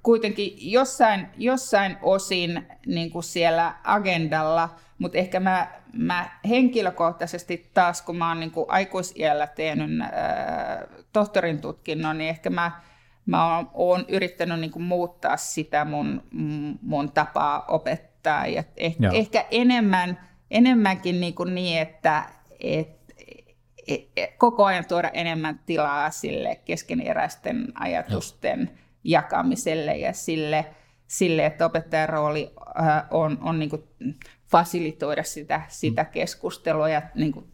S1: kuitenkin jossain, jossain osin niin kuin siellä agendalla, mutta ehkä mä, mä henkilökohtaisesti taas, kun mä oon niin kuin aikuisiällä tehnyt äh, tohtorin tutkinnon, niin ehkä mä, mä oon, oon yrittänyt niin kuin muuttaa sitä mun, mun tapaa opettaa. Ja ehkä, ehkä enemmän, enemmänkin niin, kuin niin että et, et, et, koko ajan tuoda enemmän tilaa sille keskeneräisten ajatusten. Jakamiselle ja sille, sille, että opettajan rooli äh, on, on niin kuin fasilitoida sitä, sitä mm. keskustelua ja niin kuin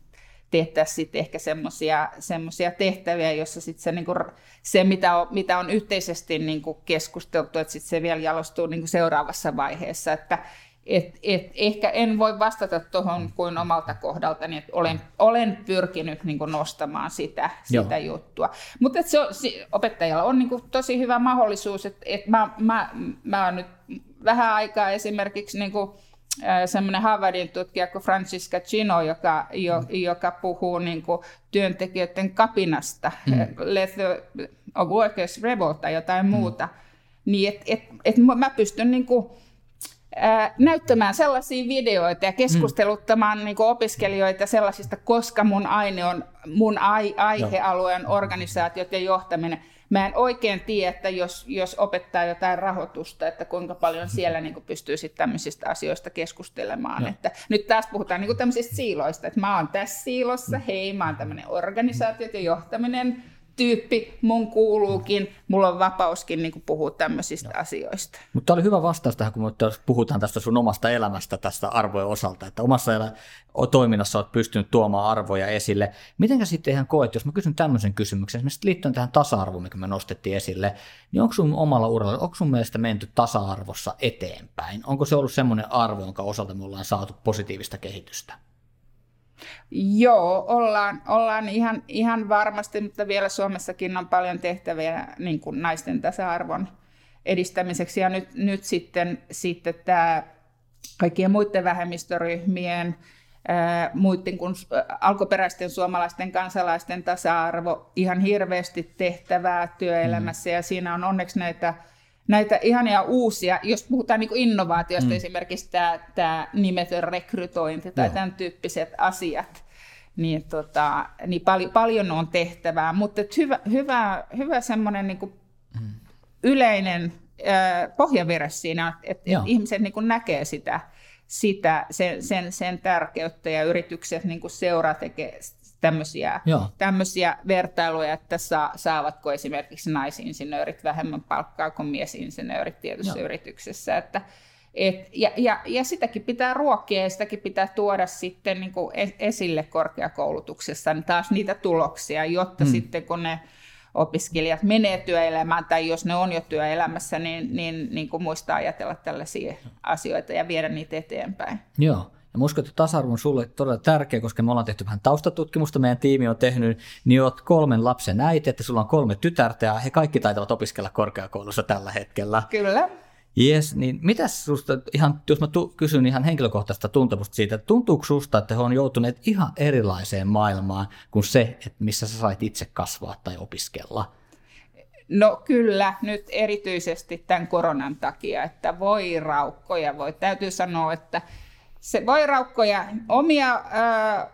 S1: sitten ehkä semmoisia tehtäviä, jossa sitten se, niinku, se mitä, on, mitä on yhteisesti niinku keskusteltu, että sitten se vielä jalostuu niinku seuraavassa vaiheessa. Että et, et, ehkä en voi vastata tuohon kuin omalta kohdaltani, että olen, olen pyrkinyt niinku nostamaan sitä, sitä juttua. Mutta se on, opettajalla on niinku tosi hyvä mahdollisuus, että et mä, mä, mä oon nyt vähän aikaa esimerkiksi... Niinku, semmoinen Harvardin tutkija kuin Francisca Chino, joka, jo, mm. joka puhuu niin kuin työntekijöiden kapinasta, mm. let the workers revolt tai jotain mm. muuta, niin että et, et mä pystyn niin kuin, näyttämään sellaisia videoita ja keskusteluttamaan mm. niin opiskelijoita sellaisista, koska mun aine on, mun ai, aihealueen organisaatiot ja johtaminen – Mä en oikein tiedä, että jos, jos opettaa jotain rahoitusta, että kuinka paljon siellä niin kuin pystyy sitten tämmöisistä asioista keskustelemaan. Että nyt taas puhutaan niin kuin tämmöisistä siiloista, että mä oon tässä siilossa, hei mä oon tämmöinen organisaatiot ja johtaminen, tyyppi, mun kuuluukin, mulla on vapauskin niin puhua tämmöisistä Joo. asioista.
S2: Mutta oli hyvä vastaus tähän, kun puhutaan tästä sun omasta elämästä tästä arvojen osalta, että omassa elä- toiminnassa olet pystynyt tuomaan arvoja esille. Mitenkä sitten ihan koet, jos mä kysyn tämmöisen kysymyksen, esimerkiksi liittyen tähän tasa-arvoon, mikä me nostettiin esille, niin onko sun omalla uralla, onko sun mielestä menty tasa-arvossa eteenpäin? Onko se ollut semmoinen arvo, jonka osalta me ollaan saatu positiivista kehitystä?
S1: Joo, ollaan, ollaan ihan, ihan varmasti, mutta vielä Suomessakin on paljon tehtäviä niin kuin naisten tasa-arvon edistämiseksi. Ja nyt, nyt sitten, sitten tämä kaikkien muiden vähemmistöryhmien, ää, muiden kuin alkuperäisten suomalaisten kansalaisten tasa-arvo, ihan hirveästi tehtävää työelämässä. Mm. Ja siinä on onneksi näitä näitä ihania uusia, jos puhutaan niin innovaatiosta, mm. esimerkiksi tämä, tämä nimetön rekrytointi tai Joo. tämän tyyppiset asiat, niin, tota, niin pal- paljon on tehtävää, mutta hyvä, hyvä, hyvä semmoinen niin mm. yleinen äh, pohjavire siinä, että et ihmiset niin näkee sitä, sitä sen, sen, sen tärkeyttä ja yritykset niin seuraa tekee tämmöisiä, tämmöisiä vertailuja, että saa, saavatko esimerkiksi naisinsinöörit vähemmän palkkaa kuin miesinsinöörit tietyssä Joo. yrityksessä. Että, et, ja, ja, ja sitäkin pitää ruokkia ja sitäkin pitää tuoda sitten niin kuin esille korkeakoulutuksessa niin taas niitä tuloksia, jotta hmm. sitten kun ne opiskelijat menee työelämään tai jos ne on jo työelämässä, niin, niin, niin kuin muistaa ajatella tällaisia asioita ja viedä niitä eteenpäin.
S2: Joo. Ja uskon, että tasa-arvo on sulle todella tärkeä, koska me ollaan tehty vähän taustatutkimusta, meidän tiimi on tehnyt, niin olet kolmen lapsen äiti, että sulla on kolme tytärtä ja he kaikki taitavat opiskella korkeakoulussa tällä hetkellä.
S1: Kyllä.
S2: Yes, niin mitäs susta, ihan, jos mä tu, kysyn ihan henkilökohtaista tuntemusta siitä, että tuntuuko susta, että he on joutuneet ihan erilaiseen maailmaan kuin se, että missä sä sait itse kasvaa tai opiskella?
S1: No kyllä, nyt erityisesti tämän koronan takia, että voi raukkoja, voi täytyy sanoa, että se voi raukkoja omia ö,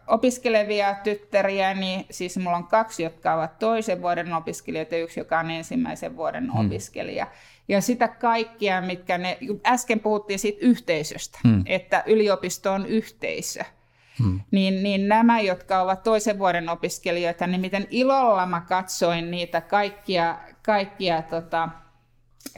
S1: opiskelevia tyttäriä, niin siis mulla on kaksi, jotka ovat toisen vuoden opiskelijoita ja yksi, joka on ensimmäisen vuoden hmm. opiskelija. Ja sitä kaikkia, mitkä ne, äsken puhuttiin siitä yhteisöstä, hmm. että yliopisto on yhteisö. Hmm. Niin, niin nämä, jotka ovat toisen vuoden opiskelijoita, niin miten ilolla mä katsoin niitä kaikkia, kaikkia tota,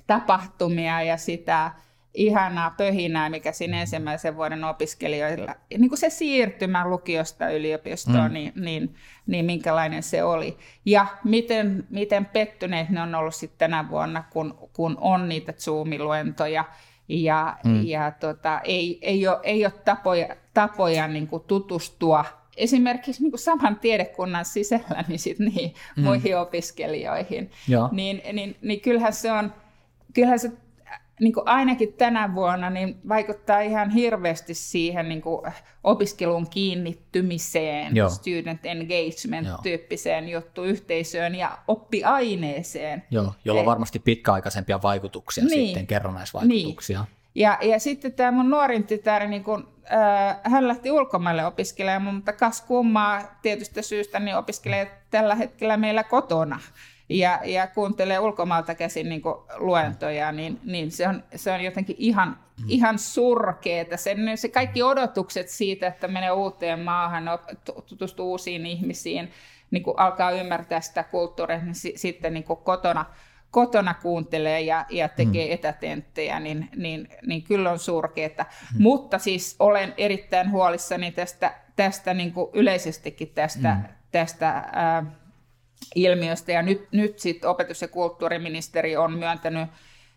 S1: tapahtumia ja sitä ihanaa pöhinää, mikä siinä ensimmäisen vuoden opiskelijoilla, niin kuin se siirtymä lukiosta yliopistoon, mm. niin, niin, niin minkälainen se oli. Ja miten, miten pettyneet ne on ollut sitten tänä vuonna, kun, kun on niitä Zoom-luentoja, ja, mm. ja tota, ei, ei, ole, ei ole tapoja, tapoja niin kuin tutustua esimerkiksi niin kuin saman tiedekunnan sisällä niin sit niin, mm. muihin opiskelijoihin. Niin, niin, niin kyllähän se on, kyllähän se niin kuin ainakin tänä vuonna niin vaikuttaa ihan hirveästi siihen niin kuin opiskelun kiinnittymiseen, Joo. student engagement-tyyppiseen juttu yhteisöön ja oppiaineeseen.
S2: Joo, jolla on varmasti pitkäaikaisempia vaikutuksia niin. sitten, kerrannaisvaikutuksia. Niin.
S1: Ja, ja sitten tämä mun nuorin tytär, niin kun, äh, hän lähti ulkomaille opiskelemaan, mutta kas kummaa tietystä syystä niin opiskelee tällä hetkellä meillä kotona. Ja, ja kuuntelee ulkomaalta käsin niin luentoja, niin, niin se, on, se on jotenkin ihan, mm. ihan surkeeta. Se, se kaikki odotukset siitä, että menee uuteen maahan, tutustuu uusiin ihmisiin, niin alkaa ymmärtää sitä kulttuuria, niin si, sitten niin kotona, kotona kuuntelee ja, ja tekee mm. etätenttejä, niin, niin, niin kyllä on surkeeta. Mm. Mutta siis olen erittäin huolissani tästä, tästä niin yleisestikin tästä, mm. tästä ää, ilmiöstä. Ja nyt, nyt sitten opetus- ja kulttuuriministeri on myöntänyt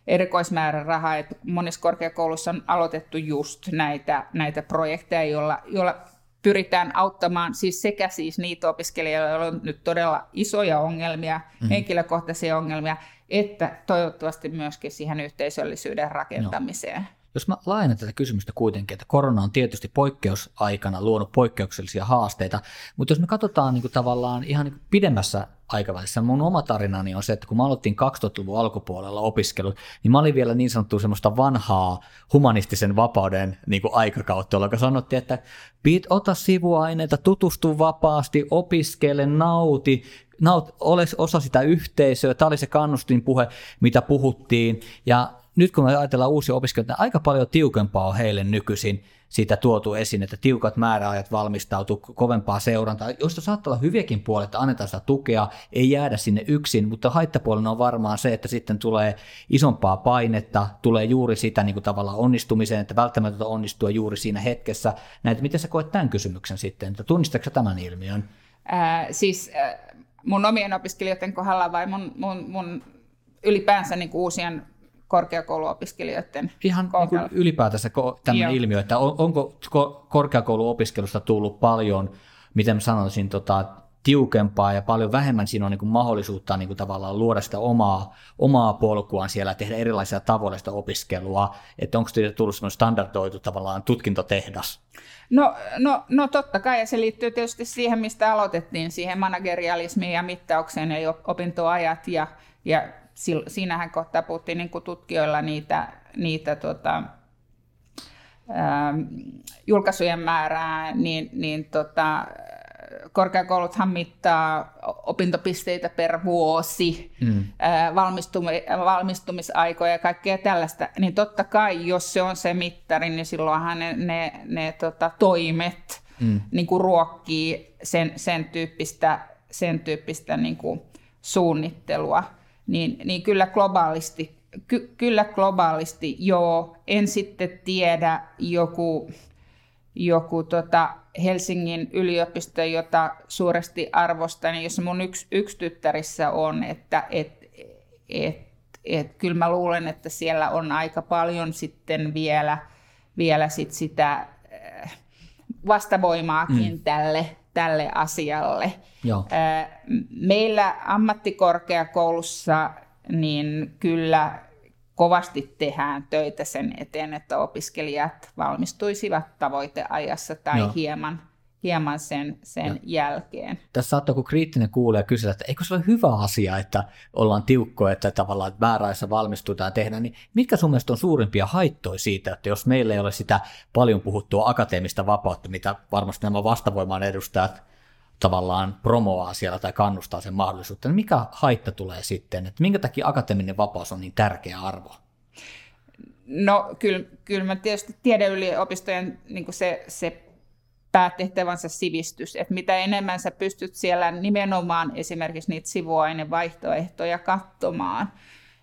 S1: erikoismäärärahaa, että monissa korkeakouluissa on aloitettu just näitä, näitä projekteja, joilla, joilla pyritään auttamaan siis sekä siis niitä opiskelijoita, joilla on nyt todella isoja ongelmia, mm-hmm. henkilökohtaisia ongelmia, että toivottavasti myöskin siihen yhteisöllisyyden rakentamiseen. Joo.
S2: Jos mä laajennan tätä kysymystä kuitenkin, että korona on tietysti poikkeusaikana luonut poikkeuksellisia haasteita, mutta jos me katsotaan niin kuin tavallaan ihan niin kuin pidemmässä aikavälissä, mun oma tarinani on se, että kun mä aloitin 2000-luvun alkupuolella opiskelut, niin mä olin vielä niin sanottu semmoista vanhaa humanistisen vapauden niin kuin aikakautta, jolloin sanottiin, että pit, ota sivuaineita, tutustu vapaasti, opiskele, nauti, naut, ole osa sitä yhteisöä. Tämä oli se kannustinpuhe, mitä puhuttiin. Ja nyt kun me ajatellaan uusia opiskelijoita, niin aika paljon tiukempaa on heille nykyisin siitä tuotu esiin, että tiukat määräajat valmistautuu kovempaa seurantaa, josta saattaa olla hyviäkin puolet, että annetaan sitä tukea, ei jäädä sinne yksin, mutta haittapuolena on varmaan se, että sitten tulee isompaa painetta, tulee juuri sitä niin kuin tavallaan onnistumiseen, että välttämättä onnistua juuri siinä hetkessä. Näitä, miten sä koet tämän kysymyksen sitten, että tunnistatko tämän ilmiön?
S1: Ää, siis äh, mun omien opiskelijoiden kohdalla vai mun, mun, mun ylipäänsä niin kuin uusien korkeakouluopiskelijoiden
S2: Ihan niin ylipäätänsä tämmöinen ilmiö, että on, onko korkeakouluopiskelusta tullut paljon, miten mä sanoisin, tota, tiukempaa ja paljon vähemmän siinä on niin kuin mahdollisuutta niin kuin tavallaan luoda sitä omaa, omaa polkuaan siellä, tehdä erilaisia tavoilla sitä opiskelua, että onko teille tullut semmoinen standardoitu tavallaan tutkintotehdas?
S1: No, no, no totta kai, ja se liittyy tietysti siihen, mistä aloitettiin, siihen managerialismiin ja mittaukseen ja opintoajat, ja, ja siinähän kohtaa puhuttiin niin kuin tutkijoilla niitä, niitä tota, ää, julkaisujen määrää, niin, niin tota, korkeakouluthan mittaa opintopisteitä per vuosi, mm. valmistumi- valmistumisaikoja ja kaikkea tällaista, niin totta kai, jos se on se mittari, niin silloinhan ne, ne, ne tota, toimet mm. niin kuin ruokkii sen, sen tyyppistä, sen tyyppistä niin kuin suunnittelua niin, niin kyllä globaalisti, ky, kyllä globaalisti joo. En sitten tiedä joku, joku tota Helsingin yliopisto, jota suuresti arvostan, niin jos mun yksi, yksi tyttärissä on, että et, et, et, kyllä mä luulen, että siellä on aika paljon sitten vielä, vielä sit sitä äh, vastavoimaakin mm. tälle, tälle asialle. Joo. Meillä ammattikorkeakoulussa niin kyllä kovasti tehdään töitä sen eteen, että opiskelijat valmistuisivat tavoiteajassa tai Joo. hieman hieman sen, sen jälkeen.
S2: Tässä saattaa joku kriittinen kuulija kysyä, että eikö se ole hyvä asia, että ollaan tiukkoja, että tavallaan määräajassa valmistutaan ja tehdään, niin mitkä sun mielestä on suurimpia haittoja siitä, että jos meillä ei ole sitä paljon puhuttua akateemista vapautta, mitä varmasti nämä vastavoimaan edustajat tavallaan promoaa siellä tai kannustaa sen mahdollisuutta, niin mikä haitta tulee sitten, että minkä takia akateeminen vapaus on niin tärkeä arvo?
S1: No kyllä, kyllä mä tietysti tiedeyliopistojen niin se, se päätehtävänsä sivistys, että mitä enemmän sä pystyt siellä nimenomaan esimerkiksi niitä sivuainevaihtoehtoja katsomaan,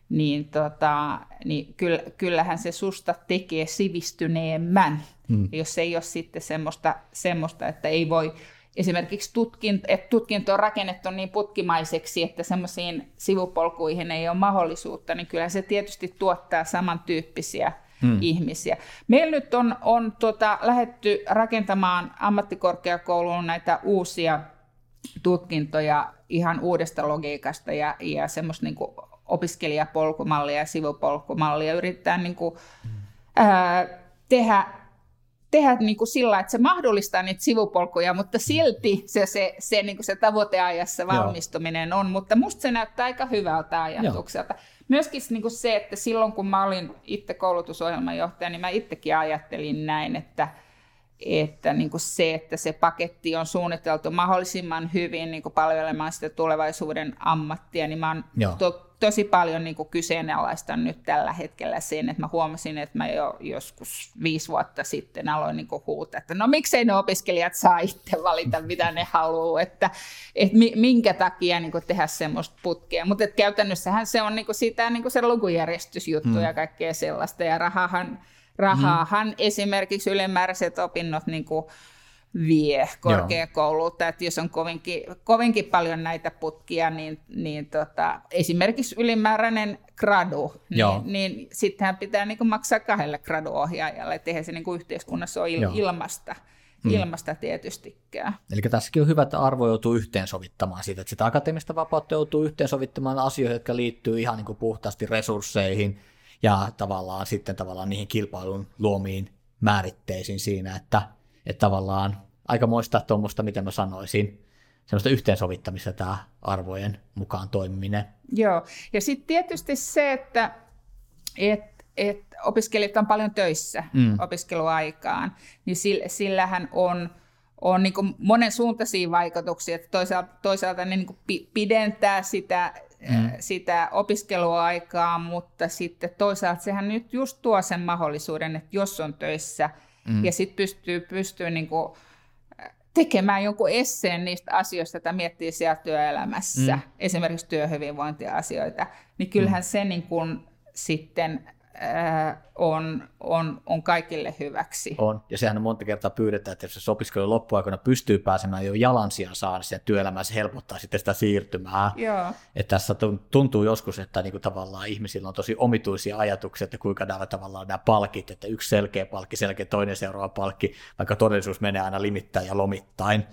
S1: niin, tota, niin kyllähän se susta tekee sivistyneemmän, hmm. jos ei ole sitten semmoista, semmoista että ei voi esimerkiksi tutkinto, että tutkinto on rakennettu niin putkimaiseksi, että semmoisiin sivupolkuihin ei ole mahdollisuutta, niin kyllä se tietysti tuottaa samantyyppisiä hmm. ihmisiä. Meillä nyt on, on tota, lähetty rakentamaan ammattikorkeakouluun näitä uusia tutkintoja ihan uudesta logiikasta ja, ja semmoista niin opiskelijapolkumallia ja sivupolkumallia. Yritetään niin kuin, ää, tehdä tehdä niin kuin sillä, että se mahdollistaa niitä sivupolkuja, mutta silti se, se, se, niin kuin se tavoiteajassa valmistuminen Joo. on. Mutta musta se näyttää aika hyvältä ajatukselta. Joo. Myöskin niin kuin se, että silloin kun mä olin itse koulutusohjelmanjohtaja, niin mä itsekin ajattelin näin, että, että niin kuin se, että se paketti on suunniteltu mahdollisimman hyvin niin kuin palvelemaan sitä tulevaisuuden ammattia, niin mä oon to, tosi paljon niin kuin kyseenalaistan nyt tällä hetkellä sen, että mä huomasin, että mä jo joskus viisi vuotta sitten aloin niin kuin huutaa, että no miksei ne opiskelijat saa itse valita, mitä ne haluaa, että, että minkä takia niin kuin tehdä semmoista putkea. Mutta käytännössähän se on niin kuin sitä niin kuin se lukujärjestysjuttu hmm. ja kaikkea sellaista, ja rahahan, rahahan hmm. esimerkiksi ylimääräiset opinnot niin kuin vie korkeakoululta, Joo. että jos on kovinkin, kovinkin paljon näitä putkia, niin, niin tota, esimerkiksi ylimääräinen gradu, niin, niin sittenhän pitää niin kuin maksaa kahdelle graduohjaajalle, että eihän se niin kuin yhteiskunnassa ole il, ilmasta. Hmm. ilmasta tietystikään.
S2: Eli tässäkin on hyvä, että arvo joutuu yhteensovittamaan siitä, että sitä akateemista vapautta joutuu yhteensovittamaan asioihin, jotka liittyy ihan niin kuin puhtaasti resursseihin ja tavallaan sitten tavallaan niihin kilpailun luomiin määritteisiin siinä, että, että tavallaan aika moista tuommoista, mitä mä sanoisin, semmoista yhteensovittamista tämä arvojen mukaan toimiminen.
S1: Joo, ja sitten tietysti se, että et, et opiskelijat on paljon töissä mm. opiskeluaikaan, niin sillähän on, on niin monen suuntaisia vaikutuksia, että toisaalta, toisaalta ne niin pidentää sitä, mm. sitä opiskeluaikaa, mutta sitten toisaalta sehän nyt just tuo sen mahdollisuuden, että jos on töissä mm. ja sitten pystyy, pystyy niin kuin tekemään jonkun esseen niistä asioista, että miettii siellä työelämässä, mm. esimerkiksi työhyvinvointiasioita, niin kyllähän mm. se niin kuin sitten on, on, on kaikille hyväksi.
S2: On, ja sehän on monta kertaa pyydetään, että jos opiskelu loppuaikana pystyy pääsemään jo jalansijan saan sen työelämään, se helpottaa sitten sitä siirtymää.
S1: Joo.
S2: Että tässä tuntuu joskus, että niinku tavallaan ihmisillä on tosi omituisia ajatuksia, että kuinka nämä tavallaan nämä palkit, että yksi selkeä palkki, selkeä toinen seuraava palkki, vaikka todellisuus menee aina limittäin ja lomittain.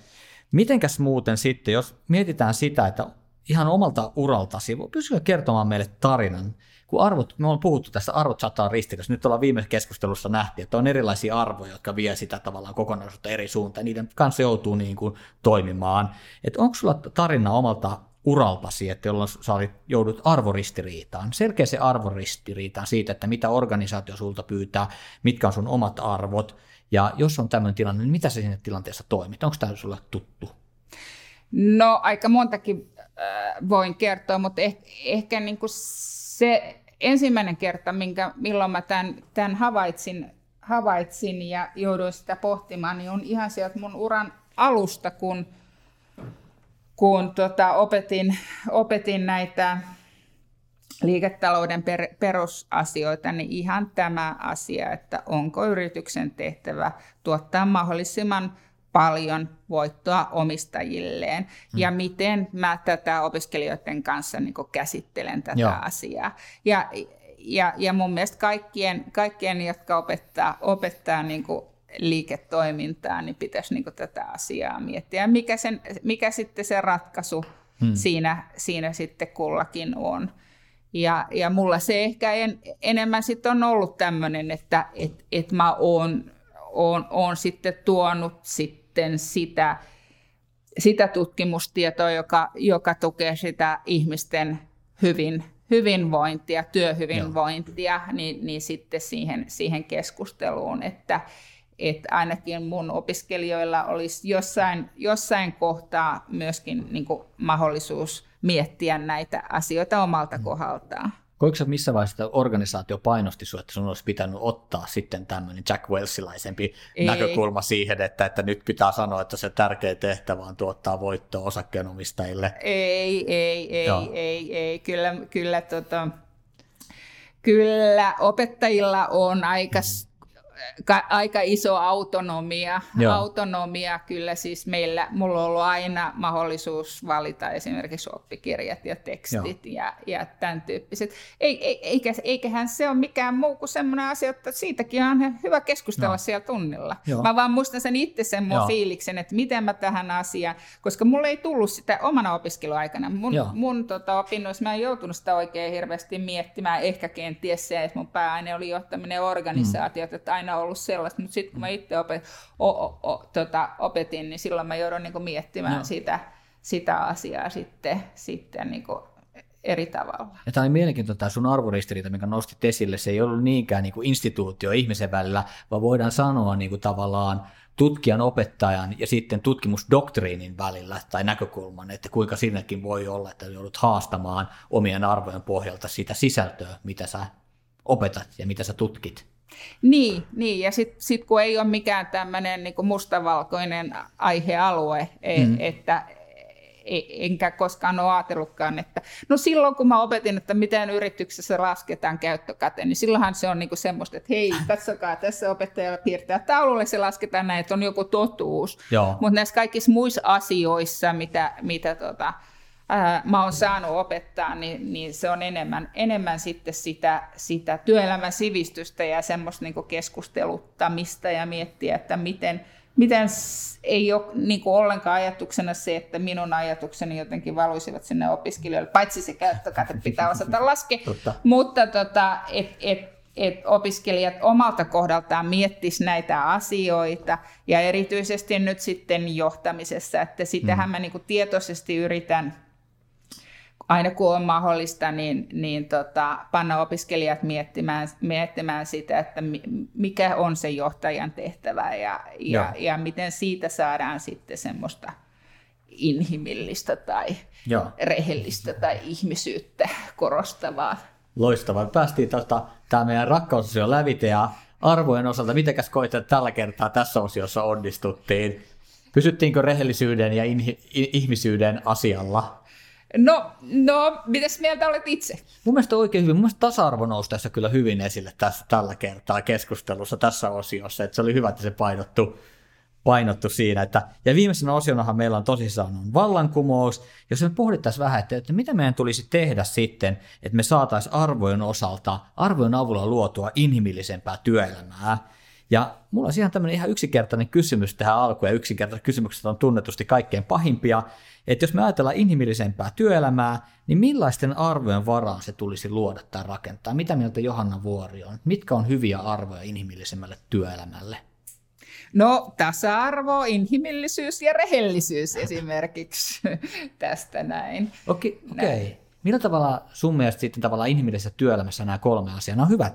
S2: Mitenkäs muuten sitten, jos mietitään sitä, että ihan omalta uraltasi, pystytkö kertomaan meille tarinan, kun arvot, me ollaan puhuttu tästä arvot saattaa ristiriidassa, nyt ollaan viime keskustelussa nähty, että on erilaisia arvoja, jotka vie sitä tavallaan kokonaisuutta eri suuntaan, niiden kanssa joutuu niin kuin toimimaan. Että onko sulla tarina omalta uraltasi, että jolloin sä olit, joudut arvoristiriitaan, selkeä se arvoristiriitaan siitä, että mitä organisaatio sulta pyytää, mitkä on sun omat arvot, ja jos on tämmöinen tilanne, niin mitä sä siinä tilanteessa toimit? Onko tämä sulle tuttu?
S1: No aika montakin äh, voin kertoa, mutta ehkä, ehkä niin kuin se ensimmäinen kerta, minkä, milloin mä tämän, tämän havaitsin, havaitsin ja jouduin sitä pohtimaan, niin on ihan sieltä mun uran alusta, kun, kun tota, opetin, opetin näitä liiketalouden per, perusasioita, niin ihan tämä asia, että onko yrityksen tehtävä tuottaa mahdollisimman paljon voittoa omistajilleen mm. ja miten mä tätä opiskelijoiden kanssa niin käsittelen tätä Joo. asiaa. Ja, ja, ja mun mielestä kaikkien, kaikkien jotka opettaa, opettaa niin liiketoimintaa, niin pitäisi niin tätä asiaa miettiä. Mikä, sen, mikä sitten se ratkaisu hmm. siinä, siinä sitten kullakin on. Ja, ja mulla se ehkä en, enemmän sitten on ollut tämmöinen, että et, et mä oon, oon, oon sitten tuonut sit sitten sitä, sitä tutkimustietoa, joka, joka tukee sitä ihmisten hyvin, hyvinvointia, työhyvinvointia, niin, niin sitten siihen, siihen keskusteluun, että, että ainakin mun opiskelijoilla olisi jossain, jossain kohtaa myöskin niin mahdollisuus miettiä näitä asioita omalta mm. kohdaltaan.
S2: Koiko sä missä vaiheessa organisaatio painosti sinua, että sun olisi pitänyt ottaa sitten tämmöinen Jack Welsilaisempi ei. näkökulma siihen, että, että nyt pitää sanoa, että se tärkeä tehtävä on tuottaa voittoa osakkeenomistajille?
S1: Ei, ei, ei, Joo. ei, ei. Kyllä, kyllä, tota, kyllä opettajilla on aika mm aika iso autonomia. Joo. Autonomia kyllä siis meillä, mulla on ollut aina mahdollisuus valita esimerkiksi oppikirjat ja tekstit ja, ja tämän tyyppiset. Ei, ei, eikä, eiköhän se ole mikään muu kuin semmoinen asia, että siitäkin on hyvä keskustella Joo. siellä tunnilla. Joo. Mä vaan muistan sen itse sen mun Joo. fiiliksen, että miten mä tähän asiaan, koska mulla ei tullut sitä omana opiskeluaikana. Mun, mun tota, opinnoissa mä en joutunut sitä oikein hirveästi miettimään, ehkä kenties se, että mun pääaine oli johtaminen organisaatiot, mm. että aina aina ollut sellaista, mutta sitten kun mä itse opet, o, o, o, tota, opetin, niin silloin mä joudun niin miettimään no. sitä, sitä asiaa sitten, sitten niin eri tavalla.
S2: Ja tämä on mielenkiintoista tämä sun arvoristiriita, minkä nostit esille. Se ei ollut niinkään niin kuin instituutio ihmisen välillä, vaan voidaan sanoa niin kuin tavallaan tutkijan, opettajan ja sitten tutkimusdoktriinin välillä tai näkökulman, että kuinka sinnekin voi olla, että joudut haastamaan omien arvojen pohjalta sitä sisältöä, mitä sä opetat ja mitä sä tutkit.
S1: Niin, niin. ja sitten sit kun ei ole mikään tämmöinen niin mustavalkoinen aihealue, mm. että E, enkä koskaan ole ajatellutkaan, että no silloin kun mä opetin, että miten yrityksessä lasketaan käyttökate, niin silloinhan se on niinku semmoista, että hei, katsokaa, tässä opettaja piirtää taululle, se lasketaan näin, että on joku totuus. Mutta näissä kaikissa muissa asioissa, mitä, mitä tota, ää, mä oon saanut opettaa, niin, niin se on enemmän, enemmän sitten sitä, sitä työelämän sivistystä ja semmoista niinku keskusteluttamista ja miettiä, että miten – miten ei ole niin kuin ollenkaan ajatuksena se, että minun ajatukseni jotenkin valuisivat sinne opiskelijoille, paitsi se käyttökate pitää osata laskea, (laughs) mutta tota, et, et, et opiskelijat omalta kohdaltaan miettis näitä asioita ja erityisesti nyt sitten johtamisessa, että sitähän mm. mä niin tietoisesti yritän aina kun on mahdollista, niin, niin tota, panna opiskelijat miettimään, miettimään sitä, että mikä on se johtajan tehtävä ja, ja, ja miten siitä saadaan sitten semmoista inhimillistä tai Joo. rehellistä tai ihmisyyttä korostavaa.
S2: Loistavaa. Päästiin tota, tämä meidän rakkausosio lävite ja arvojen osalta, mitenkäs koit, että tällä kertaa tässä osiossa onnistuttiin? Pysyttiinkö rehellisyyden ja inhi- ihmisyyden asialla?
S1: No, no, mitäs mieltä olet itse?
S2: Mun mielestä oikein hyvin. Mun mielestä tasa-arvo nousi tässä kyllä hyvin esille tässä, tällä kertaa keskustelussa tässä osiossa. Että se oli hyvä, että se painottu, painottu siinä. Että, ja viimeisenä osionahan meillä on tosissaan on vallankumous. Jos me pohdittaisiin vähän, että, että mitä meidän tulisi tehdä sitten, että me saataisiin arvojen osalta, arvojen avulla luotua inhimillisempää työelämää. Ja mulla on ihan tämmöinen ihan yksinkertainen kysymys tähän alkuun, ja yksinkertaiset kysymykset on tunnetusti kaikkein pahimpia, että jos me ajatellaan inhimillisempää työelämää, niin millaisten arvojen varaan se tulisi luoda tai rakentaa? Mitä mieltä Johanna Vuori on? Mitkä on hyviä arvoja inhimillisemmälle työelämälle?
S1: No tasa-arvo, inhimillisyys ja rehellisyys (laughs) esimerkiksi (laughs) tästä näin.
S2: Okei, okay, okay. Millä tavalla sun mielestä sitten tavallaan inhimillisessä työelämässä nämä kolme asiaa, nämä on hyvät,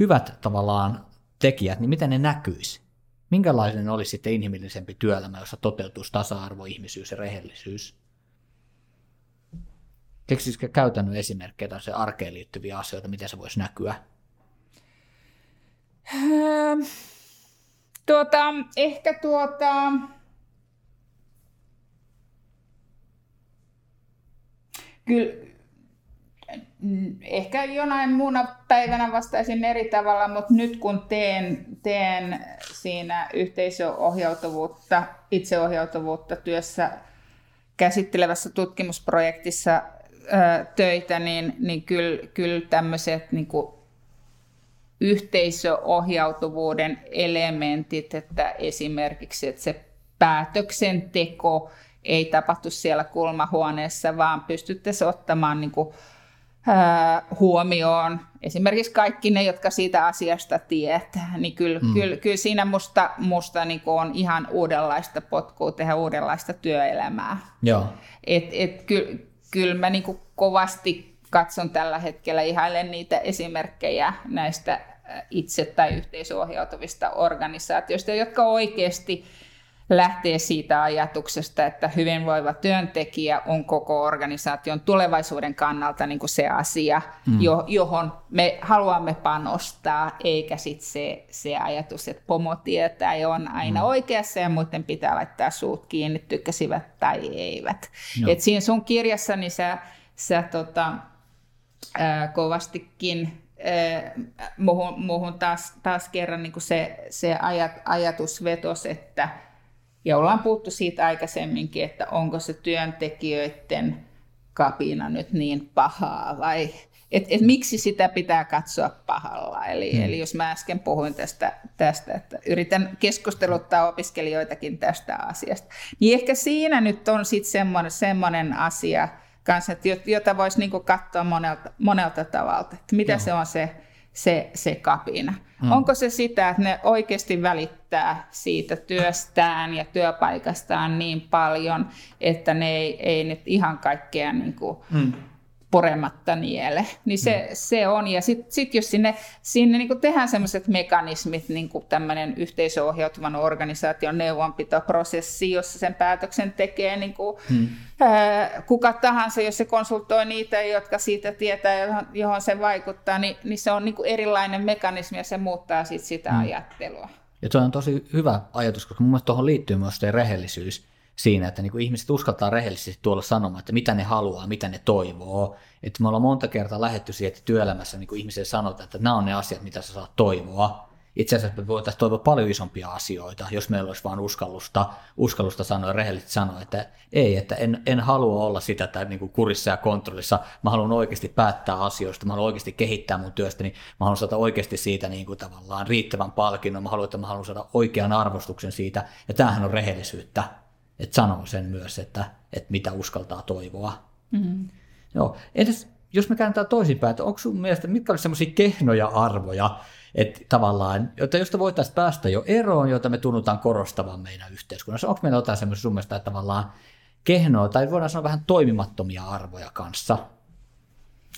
S2: hyvät tavallaan tekijät, niin miten ne näkyisi? Minkälainen olisi sitten inhimillisempi työelämä, jossa toteutuisi tasa-arvo, ihmisyys ja rehellisyys? Keksisikö käytännön esimerkkejä tai se arkeen liittyviä asioita, miten se voisi näkyä?
S1: Ähm, tuota, ehkä tuota... Kyllä, ehkä jonain muuna päivänä vastaisin eri tavalla, mutta nyt kun teen, teen siinä yhteisöohjautuvuutta, itseohjautuvuutta työssä käsittelevässä tutkimusprojektissa ö, töitä, niin, niin kyllä, kyllä tämmöiset niin kuin yhteisöohjautuvuuden elementit, että esimerkiksi että se päätöksenteko ei tapahtu siellä kulmahuoneessa, vaan pystyttäisiin ottamaan niin kuin huomioon esimerkiksi kaikki ne, jotka siitä asiasta tietää, niin kyllä, mm. kyllä, kyllä siinä musta, musta niin on ihan uudenlaista potkua tehdä uudenlaista työelämää.
S2: Joo.
S1: Et, et, kyllä, kyllä mä niin kovasti katson tällä hetkellä ihailen niitä esimerkkejä näistä itse- tai yhteisöohjautuvista organisaatioista, jotka oikeasti lähtee siitä ajatuksesta, että hyvinvoiva työntekijä on koko organisaation tulevaisuuden kannalta niin kuin se asia, mm. johon me haluamme panostaa, eikä sitten se, se ajatus, että pomo tietää ja on aina mm. oikeassa ja muiden pitää laittaa suut kiinni, tykkäsivät tai eivät. Et siinä sun kirjassani sä, sä tota, ää, kovastikin muuhun, muuhun taas, taas kerran niin kuin se, se ajat, ajatus vetos, että ja ollaan puhuttu siitä aikaisemminkin, että onko se työntekijöiden kapina nyt niin pahaa vai et, et miksi sitä pitää katsoa pahalla. Eli, hmm. eli jos mä äsken puhuin tästä, tästä, että yritän keskusteluttaa opiskelijoitakin tästä asiasta, niin ehkä siinä nyt on sitten semmoinen, semmoinen asia kanssa, että jota voisi niinku katsoa monelta, monelta tavalla, että mitä Joo. se on se se, se kapina. Mm. Onko se sitä, että ne oikeasti välittää siitä työstään ja työpaikastaan niin paljon, että ne ei, ei nyt ihan kaikkea niin kuin mm. Purematta niele. Niin se, mm. se on. Ja sitten sit jos sinne, sinne niin tehdään sellaiset mekanismit, niin tämmöinen yhteisöohjautuvan organisaation neuvonpitoprosessi, jossa sen päätöksen tekee niin kuin, mm. ää, kuka tahansa, jos se konsultoi niitä, jotka siitä tietää, johon, johon se vaikuttaa, niin, niin se on niin kuin erilainen mekanismi ja se muuttaa sit sitä mm. ajattelua.
S2: Ja tuo on tosi hyvä ajatus, koska mun mielestä tuohon liittyy myös se rehellisyys siinä, että niin kuin ihmiset uskaltaa rehellisesti tuolla sanomaan, että mitä ne haluaa, mitä ne toivoo. Että me ollaan monta kertaa lähetty siihen, että työelämässä niin kuin sanotaan, että nämä on ne asiat, mitä sä saat toivoa. Itse asiassa me voitaisiin toivoa paljon isompia asioita, jos meillä olisi vain uskallusta, uskallusta sanoa rehellisesti sanoa, että ei, että en, en halua olla sitä tai niin kuin kurissa ja kontrollissa. Mä haluan oikeasti päättää asioista, mä haluan oikeasti kehittää mun työstäni, mä haluan saada oikeasti siitä niin kuin tavallaan riittävän palkinnon, mä haluan, että mä haluan saada oikean arvostuksen siitä, ja tämähän on rehellisyyttä että sanoo sen myös, että, että mitä uskaltaa toivoa. Mm-hmm. Joo. Entäs jos me kääntää toisinpäin, että onko sun mielestä, mitkä olisivat sellaisia kehnoja arvoja, että tavallaan, jotta josta voitaisiin päästä jo eroon, joita me tunnutaan korostavan meidän yhteiskunnassa. Onko meillä jotain semmoisia sun mielestä, että tavallaan kehnoa, tai voidaan sanoa vähän toimimattomia arvoja kanssa?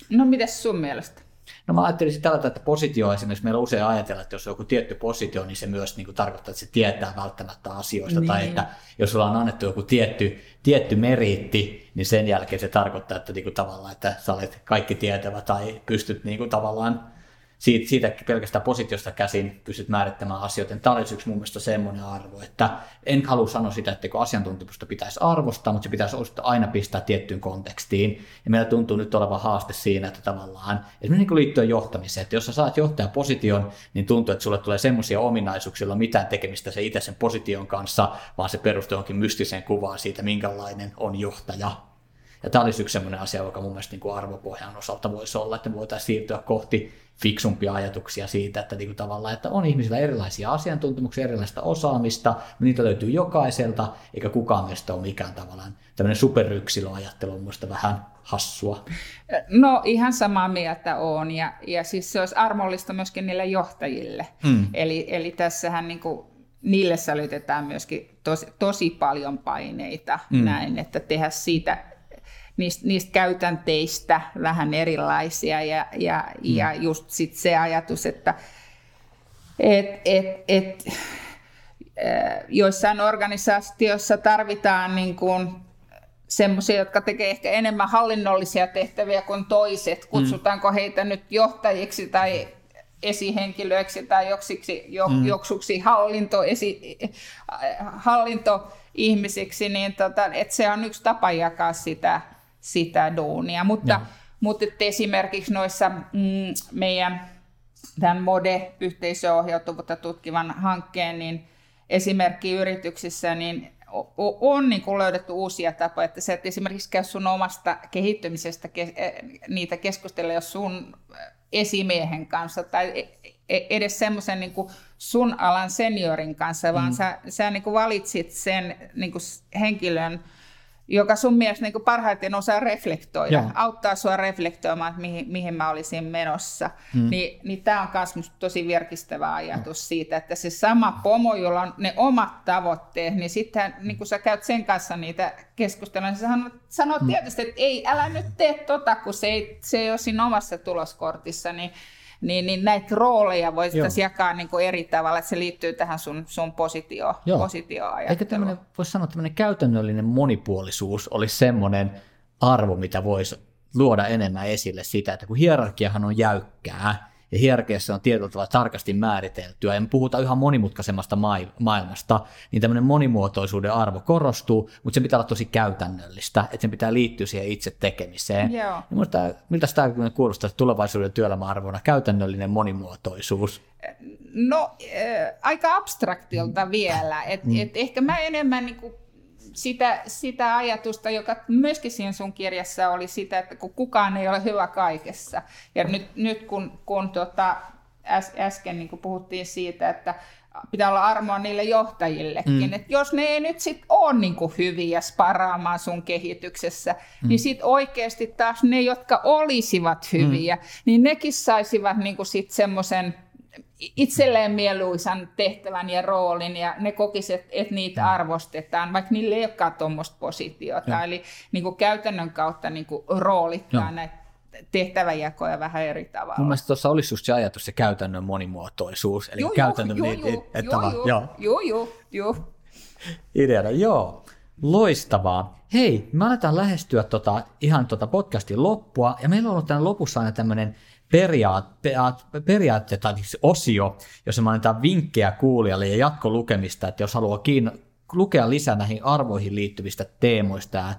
S1: No mitäs sun mielestä?
S2: No mä ajattelisin tällä että positio esimerkiksi meillä usein ajatella, että jos on joku tietty positio, niin se myös niin kuin tarkoittaa, että se tietää välttämättä asioista. Niin. Tai että jos sulla on annettu joku tietty, tietty meriitti, niin sen jälkeen se tarkoittaa, että niin kuin tavallaan, että sä olet kaikki tietävä tai pystyt niin kuin tavallaan siitä, siitä pelkästään positiosta käsin pystyt määrittämään asioita. Tämä olisi yksi mun mielestä semmoinen arvo, että en halua sanoa sitä, että asiantuntemusta pitäisi arvostaa, mutta se pitäisi aina pistää tiettyyn kontekstiin. Ja meillä tuntuu nyt olevan haaste siinä, että tavallaan, esimerkiksi niin liittyen johtamiseen, että jos sä saat johtajaposition, niin tuntuu, että sulle tulee semmoisia ominaisuuksia, joilla mitään tekemistä se itse sen position kanssa, vaan se perustuu johonkin mystiseen kuvaan siitä, minkälainen on johtaja. Ja tämä olisi yksi sellainen asia, joka mun mielestä niin arvopohjan osalta voisi olla, että me voitaisiin siirtyä kohti fiksumpia ajatuksia siitä, että niin kuin tavallaan, että on ihmisillä erilaisia asiantuntemuksia, erilaista osaamista, niitä löytyy jokaiselta, eikä kukaan meistä ole mikään tavallaan tämmöinen superyksilöajattelu on minusta vähän hassua.
S1: No ihan samaa mieltä on ja, ja siis se olisi armollista myöskin niille johtajille. Mm. Eli, eli tässähän niin kuin niille sälytetään myöskin tosi, tosi paljon paineita mm. näin, että tehdä siitä niistä, niistä käytänteistä vähän erilaisia ja, ja, mm. ja just sit se ajatus, että et, et, et, joissain organisaatioissa tarvitaan niin kuin semmoisia, jotka tekee ehkä enemmän hallinnollisia tehtäviä kuin toiset. Mm. Kutsutaanko heitä nyt johtajiksi tai esihenkilöiksi tai joksiksi, jo, mm. joksuksi hallinto, esi, hallintoihmisiksi, niin tota, että se on yksi tapa jakaa sitä sitä duunia. Mutta, mutta esimerkiksi noissa mm, meidän tämän MODE-yhteisöohjautuvuutta tutkivan hankkeen niin esimerkkiyrityksissä niin on niin kuin löydetty uusia tapoja, että se, että esimerkiksi käy sun omasta kehittymisestä e, niitä keskustella jos sun esimiehen kanssa tai e, e, edes semmoisen niin sun alan seniorin kanssa, vaan mm. sä, sä niin kuin valitsit sen niin kuin henkilön, joka sun mielestä niin parhaiten osaa reflektoida, Joo. auttaa sua reflektoimaan, että mihin, mihin mä olisin menossa. Hmm. Niin, niin tämä on myös tosi virkistävä ajatus hmm. siitä, että se sama pomo, jolla on ne omat tavoitteet, niin sitten niin kun sä käyt sen kanssa niitä keskustelua, niin sä sanot, sanot hmm. tietysti, että ei, älä nyt tee tota, kun se ei, se ei ole siinä omassa tuloskortissa, niin niin, niin näitä rooleja voisi jakaa niin kuin eri tavalla, että se liittyy tähän sun, sun positio, positioajatteluun.
S2: Eikä tämmöinen, voisi sanoa, että tämmöinen käytännöllinen monipuolisuus olisi semmoinen arvo, mitä voisi luoda enemmän esille sitä, että kun hierarkiahan on jäykkää, ja hierarkiassa on tietyllä tavalla tarkasti määriteltyä, ja me puhutaan yhä monimutkaisemmasta maailmasta, niin tämmöinen monimuotoisuuden arvo korostuu, mutta se pitää olla tosi käytännöllistä, että sen pitää liittyä siihen itse tekemiseen. Joo. Ja minusta, miltä tämä kuulostaa tulevaisuuden työelämäarvona, käytännöllinen monimuotoisuus?
S1: No, äh, aika abstraktilta vielä. Et, mm. et ehkä mä enemmän niin kuin sitä, sitä ajatusta, joka myöskin siinä sun kirjassa oli sitä, että kun kukaan ei ole hyvä kaikessa. Ja nyt, nyt kun, kun tota, äs, äsken niin puhuttiin siitä, että pitää olla armoa niille johtajillekin. Mm. että jos ne ei nyt sitten ole niin hyviä sparaamaan sun kehityksessä, mm. niin sitten oikeasti taas ne, jotka olisivat hyviä, mm. niin nekin saisivat niin sitten semmoisen itselleen mieluisan tehtävän ja roolin ja ne kokisivat, että, että niitä mm. arvostetaan, vaikka niille ei olekaan tuommoista positiota. Ja. Eli niin kuin käytännön kautta niin kuin roolittaa näitä tehtäväjakoja vähän eri tavalla.
S2: Mun mielestä tuossa olisi just se ajatus, se käytännön monimuotoisuus, eli
S1: Joo,
S2: käytännön,
S1: joo, joo,
S2: että
S1: joo, joo,
S2: joo.
S1: joo, joo, joo.
S2: ideana, joo. Loistavaa. Hei, me aletaan lähestyä tota, ihan tota podcastin loppua, ja meillä on ollut tämän lopussa aina tämmöinen periaat, periaat, periaatteet tai siis osio, jossa me annetaan vinkkejä kuulijalle ja jatkolukemista, että jos haluaa kiinno- lukea lisää näihin arvoihin liittyvistä teemoista ja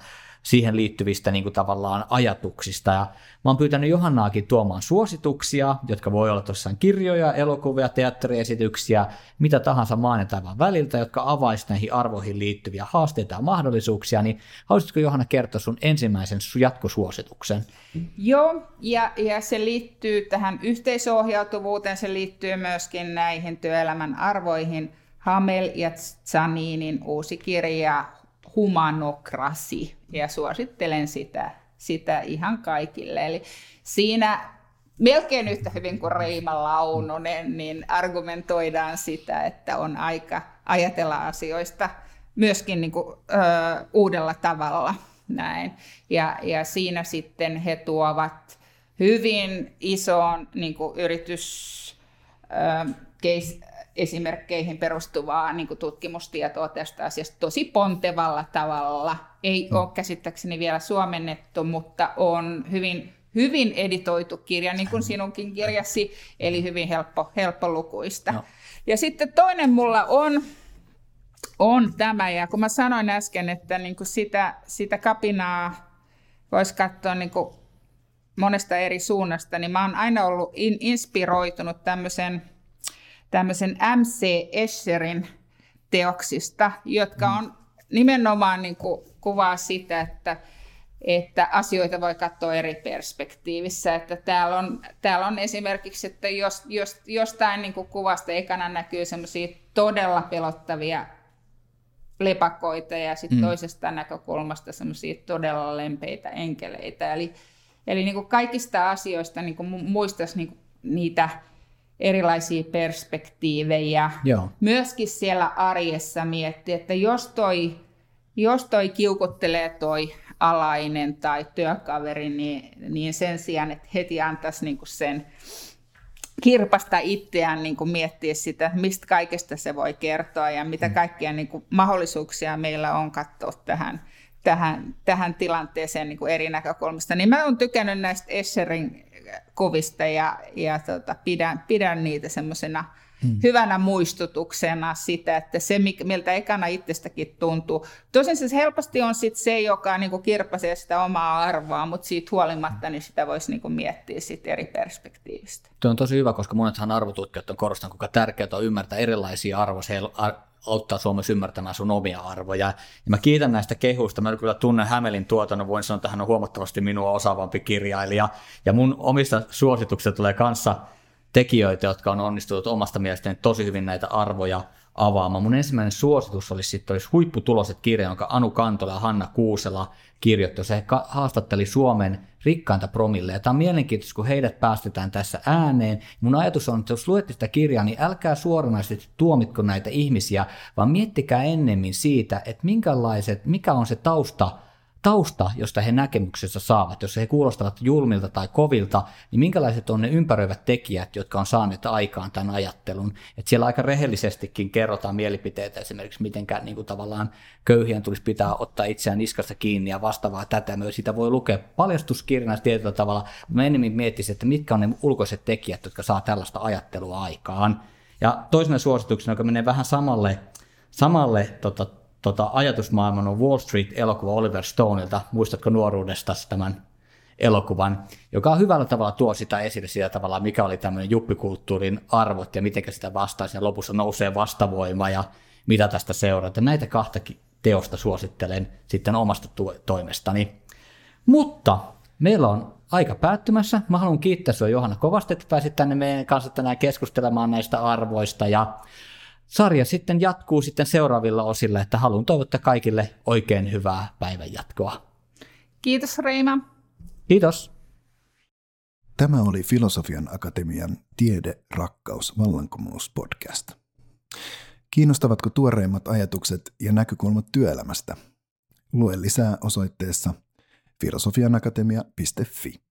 S2: siihen liittyvistä niin kuin tavallaan ajatuksista. Ja mä oon pyytänyt Johannaakin tuomaan suosituksia, jotka voi olla tosiaan kirjoja, elokuvia, teatteriesityksiä, mitä tahansa maan ja taivaan väliltä, jotka avaisivat näihin arvoihin liittyviä haasteita ja mahdollisuuksia. Niin haluaisitko Johanna kertoa sun ensimmäisen su- jatkosuosituksen?
S1: Joo, ja, ja se liittyy tähän yhteisohjautuvuuteen, se liittyy myöskin näihin työelämän arvoihin. Hamel ja Zaninin uusi kirja Humanokrasi, ja suosittelen sitä, sitä ihan kaikille. Eli siinä melkein yhtä hyvin kuin Reima Launonen, niin argumentoidaan sitä, että on aika ajatella asioista myöskin niin kuin, ö, uudella tavalla. Näin. Ja, ja siinä sitten he tuovat hyvin isoon niin kuin yritys, ö, case, esimerkkeihin perustuvaa niin kuin tutkimustietoa tästä asiasta tosi pontevalla tavalla. Ei ole käsittääkseni vielä suomennettu, mutta on hyvin, hyvin editoitu kirja, niin kuin sinunkin kirjasi, eli hyvin helppo, helppolukuista.
S2: No.
S1: Ja sitten toinen mulla on, on tämä, ja kun mä sanoin äsken, että niin kuin sitä, sitä kapinaa voisi katsoa niin kuin monesta eri suunnasta, niin mä oon aina ollut in, inspiroitunut tämmöisen, tämmöisen M.C. Escherin teoksista, jotka on nimenomaan niin kuin kuvaa sitä, että, että asioita voi katsoa eri perspektiivissä. Että täällä, on, täällä on esimerkiksi, että jos, jos, jostain niin kuin kuvasta ekana näkyy semmoisia todella pelottavia lepakoita ja sitten mm. toisesta näkökulmasta semmoisia todella lempeitä enkeleitä. Eli, eli niin kuin kaikista asioista niin kuin muistaisi niin kuin niitä erilaisia perspektiivejä.
S2: Joo.
S1: Myöskin siellä arjessa miettiä, että jos toi, jos toi kiukuttelee toi alainen tai työkaveri, niin, niin sen sijaan, että heti antaisi niin sen kirpasta itseään niin kuin miettiä sitä, mistä kaikesta se voi kertoa ja mitä kaikkia niin kuin mahdollisuuksia meillä on katsoa tähän, tähän, tähän tilanteeseen niin kuin eri näkökulmista. Niin mä oon tykännyt näistä Escherin kuvista ja, ja tota, pidän, pidän niitä semmoisena hmm. hyvänä muistutuksena sitä, että se, miltä ekana itsestäkin tuntuu. Tosin se helposti on sit se, joka niin kuin kirpasee sitä omaa arvoa, mutta siitä huolimatta niin sitä voisi niin kuin miettiä sit eri perspektiivistä.
S2: Tuo on tosi hyvä, koska monethan arvotutkijat on korostanut, kuinka tärkeää on ymmärtää erilaisia arvoja. Se ar- auttaa Suomessa ymmärtämään sun omia arvoja. Ja mä kiitän näistä kehuista. Mä kyllä tunnen Hämelin tuotannon. Voin sanoa, että hän on huomattavasti minua osaavampi kirjailija. Ja mun omista suosituksista tulee kanssa tekijöitä, jotka on onnistunut omasta mielestäni tosi hyvin näitä arvoja avaamaan. Mun ensimmäinen suositus olisi sitten olisi huipputuloset kirja, jonka Anu Kantola ja Hanna Kuusela kirjoitti. Se haastatteli Suomen rikkainta promille. Tämä on mielenkiintoista, kun heidät päästetään tässä ääneen. Mun ajatus on, että jos luette sitä kirjaa, niin älkää suoranaisesti tuomitko näitä ihmisiä, vaan miettikää ennemmin siitä, että minkälaiset, mikä on se tausta, tausta, josta he näkemyksessä saavat, jos he kuulostavat julmilta tai kovilta, niin minkälaiset on ne ympäröivät tekijät, jotka on saaneet aikaan tämän ajattelun. Että siellä aika rehellisestikin kerrotaan mielipiteitä esimerkiksi, miten niin kuin tavallaan köyhien tulisi pitää ottaa itseään niskasta kiinni ja vastaavaa tätä. Myös sitä voi lukea paljastuskirjana tietyllä tavalla, mä enemmän miettisin, että mitkä on ne ulkoiset tekijät, jotka saa tällaista ajattelua aikaan. Ja toisena suosituksena, joka menee vähän samalle, samalle tota, tota, ajatusmaailman on Wall Street-elokuva Oliver Stoneilta. Muistatko nuoruudesta tämän elokuvan, joka hyvällä tavalla tuo sitä esille sillä tavalla, mikä oli tämmöinen juppikulttuurin arvot ja miten sitä vastaisi ja lopussa nousee vastavoima ja mitä tästä seuraa. Näitä kahta teosta suosittelen sitten omasta toimestani. Mutta meillä on aika päättymässä. Mä haluan kiittää sinua Johanna kovasti, että pääsit tänne meidän kanssa tänään keskustelemaan näistä arvoista ja sarja sitten jatkuu sitten seuraavilla osilla, että haluan toivottaa kaikille oikein hyvää päivän jatkoa.
S1: Kiitos Reima.
S2: Kiitos.
S3: Tämä oli Filosofian Akatemian Tiede, rakkaus, vallankumous podcast. Kiinnostavatko tuoreimmat ajatukset ja näkökulmat työelämästä? Lue lisää osoitteessa filosofianakatemia.fi.